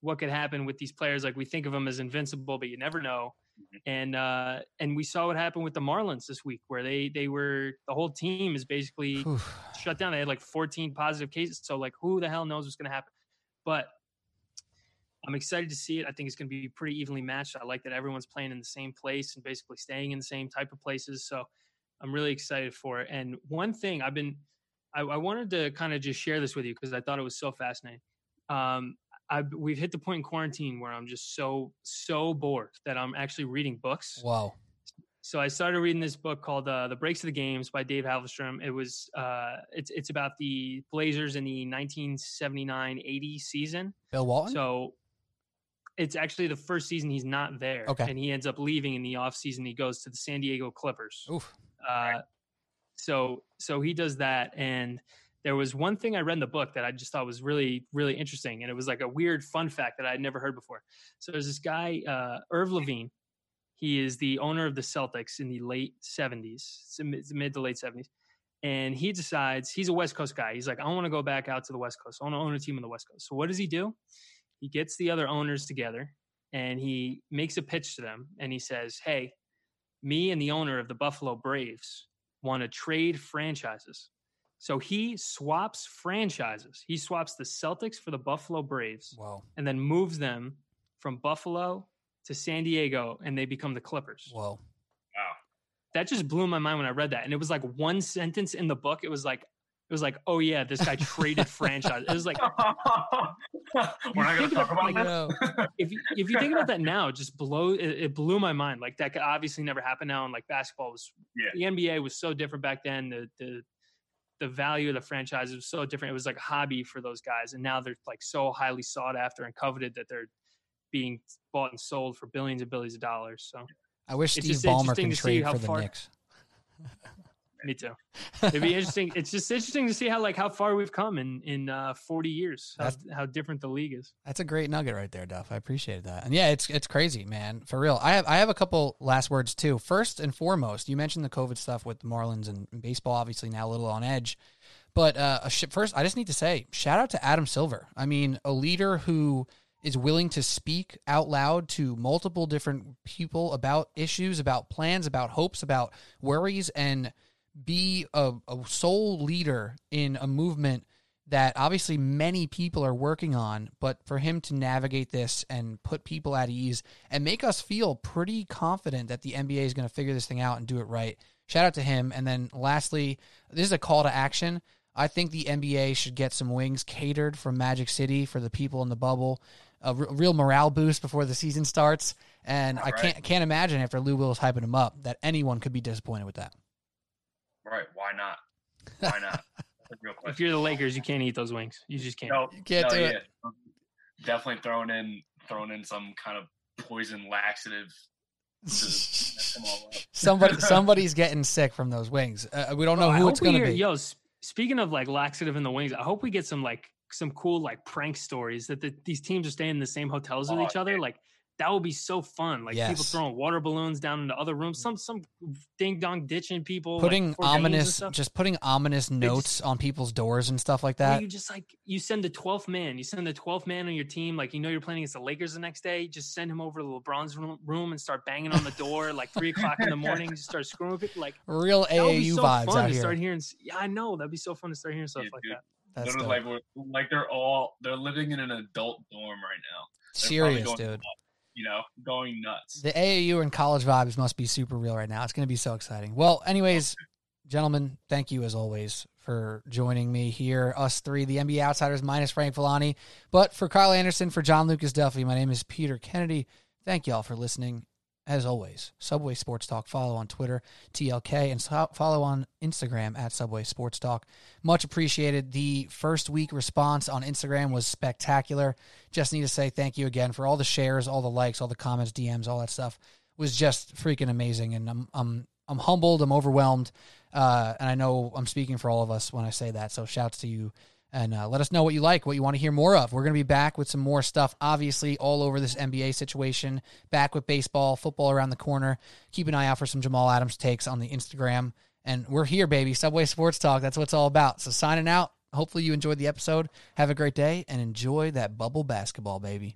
what could happen with these players. Like we think of them as invincible, but you never know. Mm-hmm. And uh, and we saw what happened with the Marlins this week, where they they were the whole team is basically shut down. They had like 14 positive cases, so like who the hell knows what's going to happen? But I'm excited to see it. I think it's going to be pretty evenly matched. I like that everyone's playing in the same place and basically staying in the same type of places. So I'm really excited for it. And one thing I've been, I, I wanted to kind of just share this with you because I thought it was so fascinating. Um, I we've hit the point in quarantine where I'm just so so bored that I'm actually reading books. Wow. So I started reading this book called uh, "The Breaks of the Games" by Dave Halberstam. It was uh, it's it's about the Blazers in the 1979-80 season. Bill Walton. So it's actually the first season he's not there. Okay. And he ends up leaving in the offseason. He goes to the San Diego Clippers. Oof. Uh, so so he does that and there was one thing I read in the book that I just thought was really, really interesting. And it was like a weird fun fact that I had never heard before. So there's this guy, uh, Irv Levin. He is the owner of the Celtics in the late 70s, mid to late 70s. And he decides he's a West Coast guy. He's like, I want to go back out to the West Coast. I want to own a team on the West Coast. So what does he do? He gets the other owners together and he makes a pitch to them. And he says, Hey, me and the owner of the Buffalo Braves want to trade franchises. So he swaps franchises. He swaps the Celtics for the Buffalo Braves Whoa. and then moves them from Buffalo to San Diego and they become the Clippers. Whoa. Wow. That just blew my mind when I read that. And it was like one sentence in the book. It was like, it was like, oh yeah, this guy traded (laughs) franchise. It was like, (laughs) We're not going to talk about, about like, this. if you, if you think about that now, it just blow it, it blew my mind. Like that could obviously never happen now. And like basketball was, Yeah. the NBA was so different back then. The the the value of the franchise was so different. It was like a hobby for those guys, and now they're like so highly sought after and coveted that they're being bought and sold for billions and billions of dollars. So I wish Steve Ballmer can trade for the far- Knicks. (laughs) me too. It'd be interesting. It's just interesting to see how like how far we've come in in uh, forty years. How, how different the league is. That's a great nugget right there, Duff. I appreciate that. And yeah, it's it's crazy, man. For real. I have I have a couple last words too. First and foremost, you mentioned the COVID stuff with the Marlins and baseball, obviously now a little on edge. But uh, sh- first, I just need to say, shout out to Adam Silver. I mean, a leader who is willing to speak out loud to multiple different people about issues, about plans, about hopes, about worries, and be a, a sole leader in a movement that obviously many people are working on, but for him to navigate this and put people at ease and make us feel pretty confident that the NBA is going to figure this thing out and do it right. Shout out to him. And then lastly, this is a call to action. I think the NBA should get some wings catered from Magic City for the people in the bubble. A r- real morale boost before the season starts. And I Right. can't can't imagine after Lou Will's hyping him up that anyone could be disappointed with that. Right. Why not? Why not? That's a real (laughs) If you're the Lakers, you can't eat those wings. You just can't. No, You can't no, do yeah. it. Definitely throwing in throwing in some kind of poison laxative to mess them all up. (laughs) Somebody (laughs) somebody's getting sick from those wings. Uh, we don't know Bro, who it's going to hear- be. Yo, speaking of like laxative in the wings, I hope we get some like some cool like prank stories that the, these teams are staying in the same hotels with Oh, each other. yeah. Like that would be so fun. Like people throwing water balloons down into other rooms. Mm. Some some ding dong ditching people. putting before games and ominous, just putting ominous notes on people's doors and stuff like that. you just like you send the twelfth man. You send the twelfth man on your team. Like you know you're playing against the Lakers the next day. Just send him over to LeBron's room, room and start banging on the door like three o'clock in the morning. Just start screwing with people. Like Real that would be AAU so vibes fun out to here. start hearing. Yeah, I know that'd be so fun to start hearing stuff Yeah, like dude. that. That's Literally, dope. like we're like they're all they're living in an adult dorm right now. They're serious, going dude. You know, going nuts. The AAU and college vibes must be super real right now. It's going to be so exciting. Well, anyways, gentlemen, thank you as always for joining me here. Us three, the NBA Outsiders minus Frank Villani. But for Kyle Anderson, for John Lucas Duffy, my name is Peter Kennedy. Thank y'all for listening. As always, Subway Sports Talk. Follow on Twitter, TLK, and so- follow on Instagram at Subway Sports Talk. Much appreciated. The first week response on Instagram was spectacular. Just need to say thank you again for all the shares, all the likes, all the comments, DMs, all that stuff was just freaking amazing. And I'm I'm I'm humbled. I'm overwhelmed. Uh, and I know I'm speaking for all of us when I say that. So shouts to you. And uh, let us know what you like, what you want to hear more of. We're going to be back with some more stuff, obviously, all over this NBA situation. Back with baseball, football around the corner. Keep an eye out for some Jamal Adams takes on the Instagram. And we're here, baby. Subway Sports Talk. That's what it's all about. So signing out. Hopefully you enjoyed the episode. Have a great day and enjoy that bubble basketball, baby.